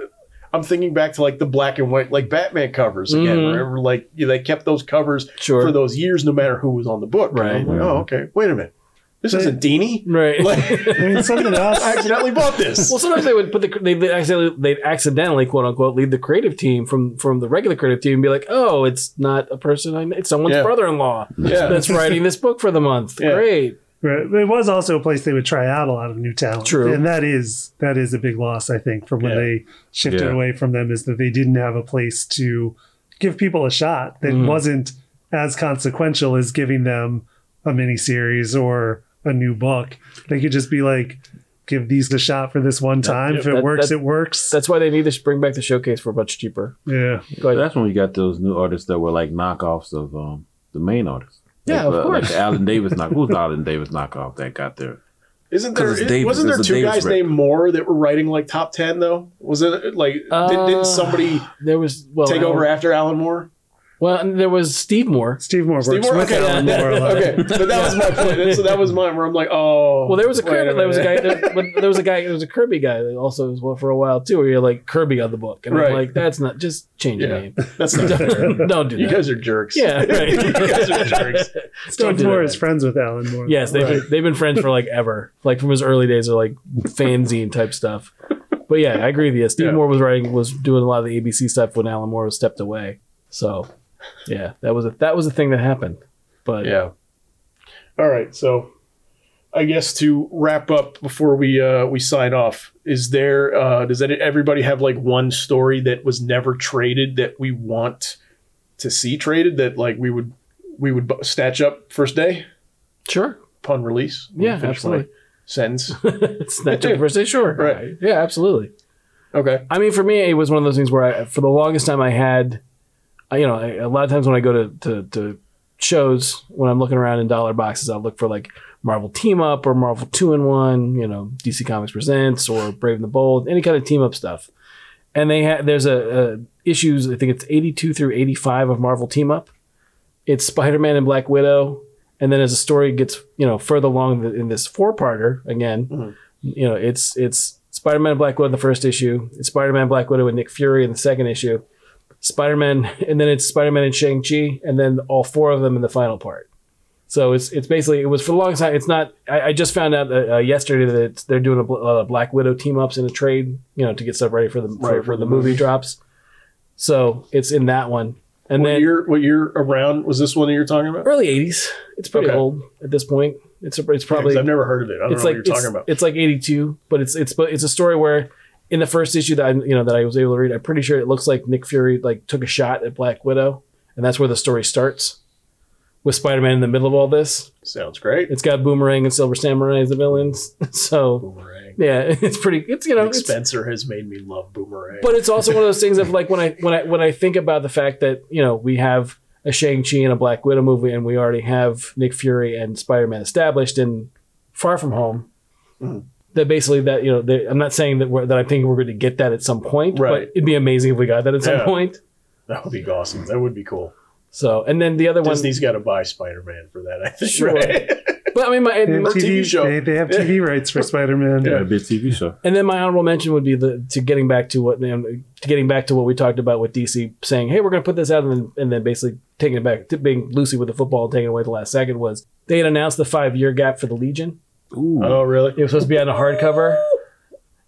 I'm thinking back to like the black and white like Batman covers again.
Mhm.
Remember, like you, they kept those covers
Sure.
for those years, no matter who was on the book.
Right.
like, oh, okay. Wait a minute. This
But-
isn't Deanie.
Right.
Like,
I mean, something else.
I accidentally bought this.
Well, sometimes they would put the they they accidentally they'd accidentally quote unquote lead the creative team from from the regular creative team and be like, oh, it's not a person I it's someone's
Yeah.
brother-in-law
Yeah.
that's writing this book for the month.
Yeah.
Great.
Right. It was also a place they would try out a lot of new talent.
True.
And that is that is a big loss, I think, from when
Yeah.
they shifted
Yeah.
away from them is that they didn't have a place to give people a shot that
Mhm.
wasn't as consequential as giving them a miniseries or a new book. They could just be like, give these a shot for this one time. if it
that-
works,
that-
it works.
That's why they need to bring back the showcase for a much cheaper.
yeah.
Go.
That's when we got those new artists that were like knockoffs of um, the main artists.
Yeah,
like,
of
uh,
course.
Like Alan Davis knock. Who's Alan Davis knockoff that got there?
Isn't there?
'Cause it's Davis,
wasn't there two
Davis
guys
record.
named Moore that were writing like top ten though? Was it like did,
Uh,
didn't somebody
There was well
take over after Alan Moore?
Well, and there was Steve Moore.
Steve Moore
Steve
works
Moore?
with
Okay,
Alan. Moore.
okay, but that was my point. So that was mine. Where I'm like, oh,
Well, there was a Kirby, there was a guy there, but there was a guy there was a Kirby guy that also was well for a while too. Where you're like Kirby on the book, and
Right.
I'm like, that's not just change
Yeah.
your name.
That's not fair.
Don't do
You guys are jerks.
yeah, right.
you guys are jerks.
Don't
Steve
do
Moore
that.
is friends with Alan Moore.
Yes, they've
Right.
been, they've been friends for like ever, like from his early days of like fanzine type stuff. But yeah, I agree with you. Steve
Yeah.
Moore was writing was doing a lot of the ABC stuff when Alan Moore was stepped away. So yeah, that was a that was a thing that happened. But
Yeah. All right. So, I guess to wrap up before we uh, we sign off, is there uh, does that everybody have like one story that was never traded that we want to see traded that like we would we would snatch up first day
sure,
upon release?
Yeah, absolutely.
Sentence.
snatch up first day. Sure,
Right.
Yeah, absolutely.
Okay.
I mean, for me, it was one of those things where I, for the longest time, I had, I, you know, I, a lot of times when I go to, to to shows, when I'm looking around in dollar boxes, I'll look for like Marvel Team Up or Marvel Two in One, you know, DC Comics Presents or Brave and the Bold, any kind of team up stuff. And they had there's a, a issues. I think it's 82 through 85 of Marvel Team Up. It's Spider Man and Black Widow, and then as the story gets you know further along in this four parter again,
Mhm.
you know it's it's Spider Man and Black Widow in the first issue, it's Spider Man Black Widow and Nick Fury in the second issue, Spider Man, and then it's Spider Man and Shang Chi, and then all four of them in the final part. So it's it's basically it was for the long time. It's not. I, I just found out uh, uh, yesterday that they're doing a uh, Black Widow team ups in a trade, you know, to get stuff ready for the for,
Right,
for the movie drops. So it's in that one, and
what
then
year? What year around was this one that you're talking about?
early '80s. It's pretty
Okay.
old at this point. It's a, it's
Yeah,
probably
I've never heard of it. I don't
it's
know
like
what you're talking about.
it's like 82 but it's it's but it's a story where in the first issue that I you know that I was able to read I'm pretty sure it looks like Nick Fury like took a shot at Black Widow and that's where the story starts with Spider-Man in the middle of all this
Sounds great.
it's got Boomerang and Silver Samurai as the villains so
Boomerang.
yeah it's pretty it's you know
Nick
it's,
Spencer has made me love Boomerang.
but it's also one of those things of like when I when I when I think about the fact that you know we have a Shang Chi and a Black Widow movie, and we already have Nick Fury and Spider Man established in Far From Home.
Mhm.
That basically that you know they, I'm not saying that we're, that I think we're going to get that at some point,
Right.
but it'd be amazing if we got that at some
Yeah.
point.
that would be awesome. That would be cool.
So and then the other one,
Disney's got to buy Spider Man for that. I think.
Sure.
Right?
but I mean my,
They have,
Or
my-
TV
TV,
show.
They, they have TV rights for Spider Man.
Yeah, a big TV show.
And then my honorable mention would be the to getting back to what you know, to getting back to what we talked about with DC saying, "Hey, we're going to put this out," and then, and then basically taking it back, to being Lucy with the football and taking away the last second was they had announced the five year gap for the Legion.
Ooh.
oh, really?
It was supposed to be on a hardcover,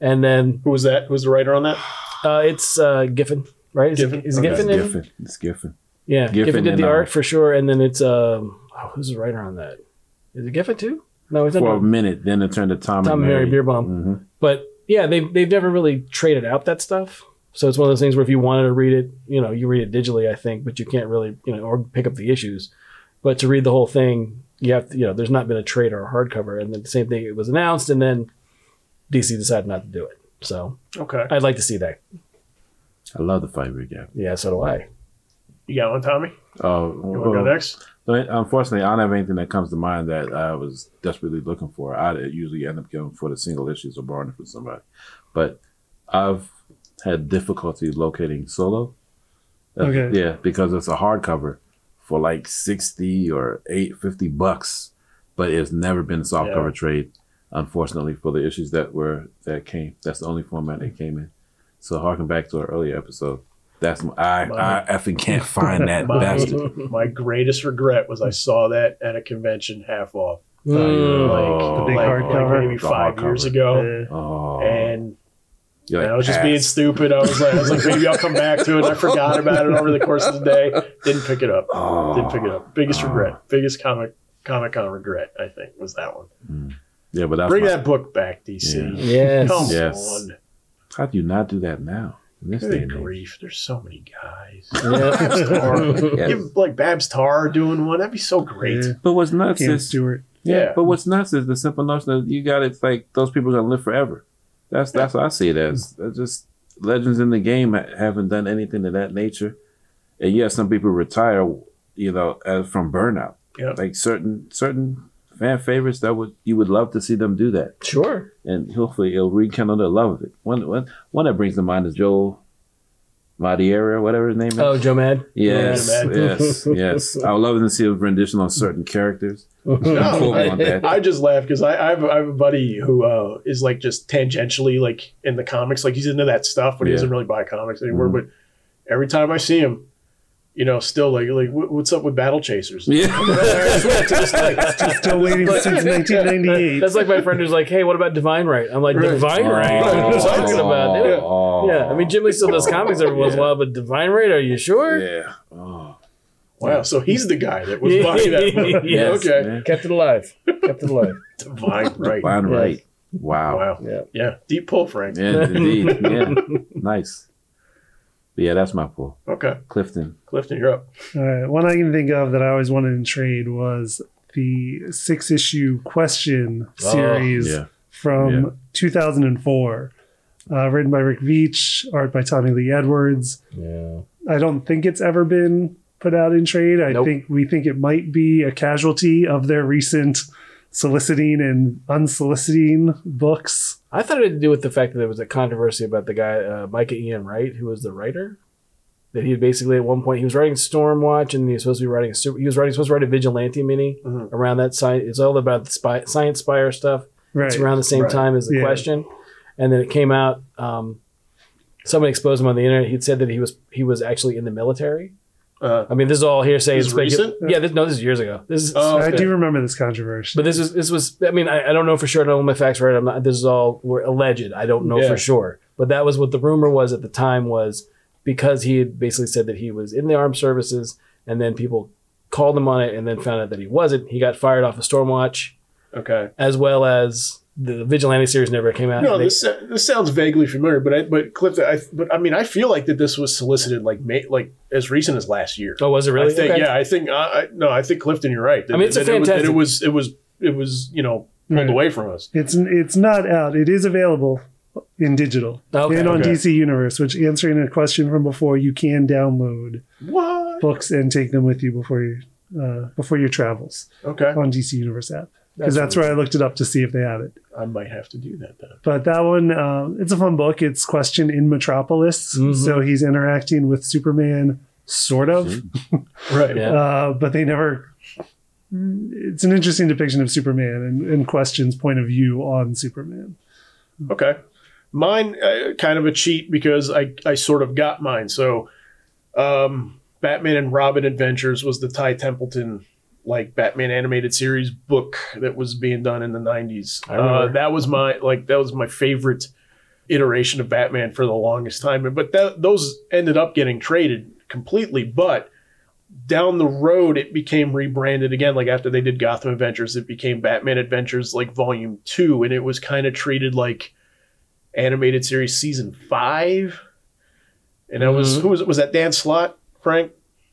and then
Who was that? Who was the writer on that?
uh, it's uh, Giffen, right? Is
Giffen?
it, is it
Okay.
Giffen? in?
Giffen. It's Giffen.
Yeah,
Giffen
Giffen, did the art for sure, and then it's um, oh, who's the writer on that? Is it Giffen too? No, it's
For a minute, then it turned to Tom,
Tom and Mary Bierbaum.
hmm
But yeah, they've they've never really traded out that stuff. So it's one of those things where if you wanted to read it, you know, you read it digitally, I think, but you can't really, you know, or pick up the issues. But to read the whole thing, you have to, you know, there's not been a trade or a hardcover, and then the same thing, it was announced, and then DC decided not to do it. So
Okay.
I'd like to see that.
I love the five year gap.
Yeah, so do I.
You got one, Tommy?
Oh,
You want to go next?
Unfortunately, I don't have anything that comes to mind that I was desperately looking for. I usually end up going for the single issues or borrowing from somebody. But I've had difficulty locating solo. Uh,
Okay.
Yeah, because it's a hardcover for like sixty or eight fifty bucks, but it's never been a softcover
Yeah.
trade. Unfortunately, for the issues that were that came, that's the only format they came in. So harken back to our earlier episode. That's my, I I effing can't find that
My,
bastard.
my greatest regret was I saw that at a convention half off,
Mm.
Oh.
The big
like,
hardcover.
like maybe five
hardcover.
years ago,
Uh,
Oh,
and
You're like,
I was just being stupid. I was like, I was like, maybe I'll come back to it. I forgot about it over the course of the day. Didn't pick it up.
Oh.
Didn't pick it up. Biggest
Oh.
regret. Biggest comic Comic Con regret. I think was that one. Hmm.
Yeah, but that's
Bring
my-
that book back, DC.
Yeah.
Yes.
Come
Yes.
on.
How do you not do that now? This
Good grief. There's so many guys.
Yeah.
Tarr.
Yes.
Give like Babs Tarr doing one. That'd be so great.
Yeah.
But what's nuts
Cam
is
Stewart.
Yeah.
But what's nuts is the simple notion that you got it like those people are gonna live forever. That's that's what I see it as. Mm. That's just legends in the game haven't done anything of that nature. And yes, some people retire, you know, as from burnout.
Yeah.
Like certain certain fan favorites that would you would love to see them do that.
Sure.
And hopefully it'll rekindle their love of it. One one one that brings to mind is Joel Madiera, whatever his name is.
Oh, Joe Mad.
Yes, yes, yes. I would love to see a rendition on certain characters. Quote me on that.
I just laugh because I, I, have, I have a buddy who uh, is like just tangentially like in the comics, like he's into that stuff, but he doesn't really buy comics anymore.
Mhm.
But every time I see him, you know, still like like what's up with Battle Chasers?
Yeah.
Still waiting since 1998.
That's like my friend who's like, "Hey, what about Divine Right?" I'm like,
Right.
"Divine Right? What are you talking about, dude?"
Oh.
Yeah, I mean, Jim Lee still does comics every once in a while, but Divine Right? Are you sure?
Yeah. Oh.
Wow, so he's the guy that was buying that. book.
Yes.
Okay,
Man.
Kept it alive. Kept it alive.
divine right.
Fine,
Yes.
right. Wow.
Wow.
Yeah.
Yeah, deep pull, Frank.
Yeah, indeed. Yeah. nice. But yeah, that's my pull.
Okay,
Clifton.
Clifton, you're up.
All right. One I can think of that I always wanted in trade was the six issue question
Oh,
series
Yeah.
from
Yeah.
2004. Uh, written by Rick Veitch, art by Tommy Lee Edwards.
Yeah.
I don't think it's ever been put out in trade. I
Nope.
think we think it might be a casualty of their recent soliciting and unsoliciting books.
I thought it had to do with the fact that there was a controversy about the guy, uh, Micah Ian Wright, who was the writer. That he had basically at one point he was writing Stormwatch and he was supposed to be writing a super, he was writing supposed to write a vigilante mini
Mhm.
around that site. It's all about the spy, science spire stuff.
Right.
It's around the same
Right.
time as the
Yeah.
question, and then it came out. Um, someone exposed him on the internet. He'd said that he was he was actually in the military.
Uh,
I mean, this is all hearsay.
This
It's
is recent?
Yeah, this, no, this is years ago. This is
Oh,
I do remember this controversy.
but this is this was. I mean, I, I don't know for sure. I don't know my facts right. I'm not. This is all were alleged. I don't know
Yeah.
for sure. But that was what the rumor was at the time. Was because he had basically said that he was in the armed services, and then people called him on it, and then found out that he wasn't. He got fired off a of Stormwatch,
okay.
as well as the Vigilante series never came out.
No,
They-
this this sounds vaguely familiar, but I, but Clifton, I but I mean, I feel like that this was solicited like May, like as recent as last year.
oh, was it really?
I think
Okay.
yeah, I think I, I no, I think Clifton, you're right.
I mean, it's a
That it was- that
fantastic-
It was it was it was you know pulled
Right.
away from us.
It's it's not out. It is available in digital
Okay.
and on
Okay.
DC Universe. Which answering a question from before, you can download
What?
books and take them with you before you uh, before your travels
Okay,
on DC Universe app. Because that's,
really-
where I looked it up to see if they have it.
I might have to do that then.
But that one, uh, it's a fun book. It's question in Metropolis,
Mhm.
so he's interacting with Superman, sort of.
Right.
Yeah.
Uh, but they never. It's an interesting depiction of Superman and, and questions point of view on Superman.
Okay. Mine uh, kind of a cheat because I I sort of got mine. So, um, Batman and Robin Adventures was the Ty Templeton like Batman animated series book that was being done in the '90s. Uh, that was my like that was my favorite iteration of Batman for the longest time. But that, those ended up getting traded completely. But down the road, it became rebranded again. Like after they did Gotham Adventures, it became Batman Adventures like Volume Two, and it was kind of treated like animated series season five. And that was
Mhm.
who was it? Was that Dan Slott, Frank?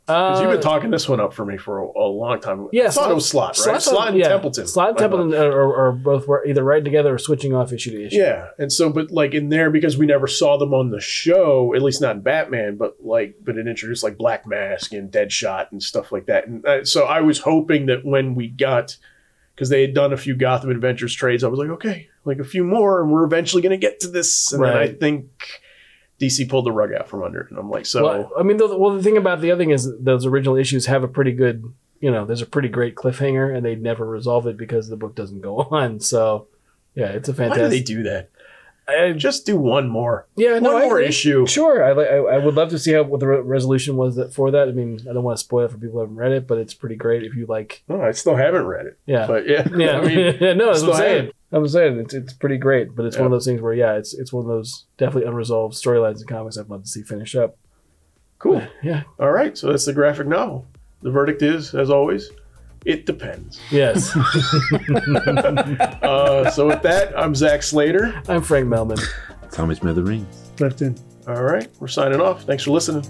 Because you've been
Uh,
talking this one up for me for a, a long time.
Yeah,
I thought it was Slott, right?
On-
and
yeah.
Templeton.
Slott and Templeton are, are, are both were either writing together or switching off issue to issue.
Yeah, and so, but like in there, because we never saw them on the show, at least not in Batman, but like, but it introduced like Black Mask and Deadshot and stuff like that. And uh, so I was hoping that when we got, because they had done a few Gotham Adventures trades, I was like, okay, like a few more, and we're eventually going to get to this. And then I think DC pulled the rug out from under it. And I'm like, so,
well, I mean, the, well, the thing about the other thing is those original issues have a pretty good, you know, there's a pretty great cliffhanger, and they never resolve it because the book doesn't go on. So, yeah, it's a fantastic.
why do they do that?
I-
Just do one more.
yeah, no,
one
I
more
agree.
issue.
Sure, I, I I would love to see how what the re- resolution was that for that. I mean, I don't want to spoil it for people who haven't read it, but it's pretty great if you like.
No, I still haven't read it.
Yeah,
But yeah,
yeah,
I mean,
yeah. No, that's what I'm saying.
Haven't.
I'm saying it's it's pretty great, but it's one of those things where yeah, it's it's one of those definitely unresolved storylines in comics I'd love to see finish up.
cool.
Yeah.
All right, so that's the graphic novel. The verdict is, as always, it depends.
Yes.
Uh, so with that, I'm Zach Slater.
I'm Frank Melman.
Tommy Smithereens.
Left in.
All right, we're signing off. Thanks for listening.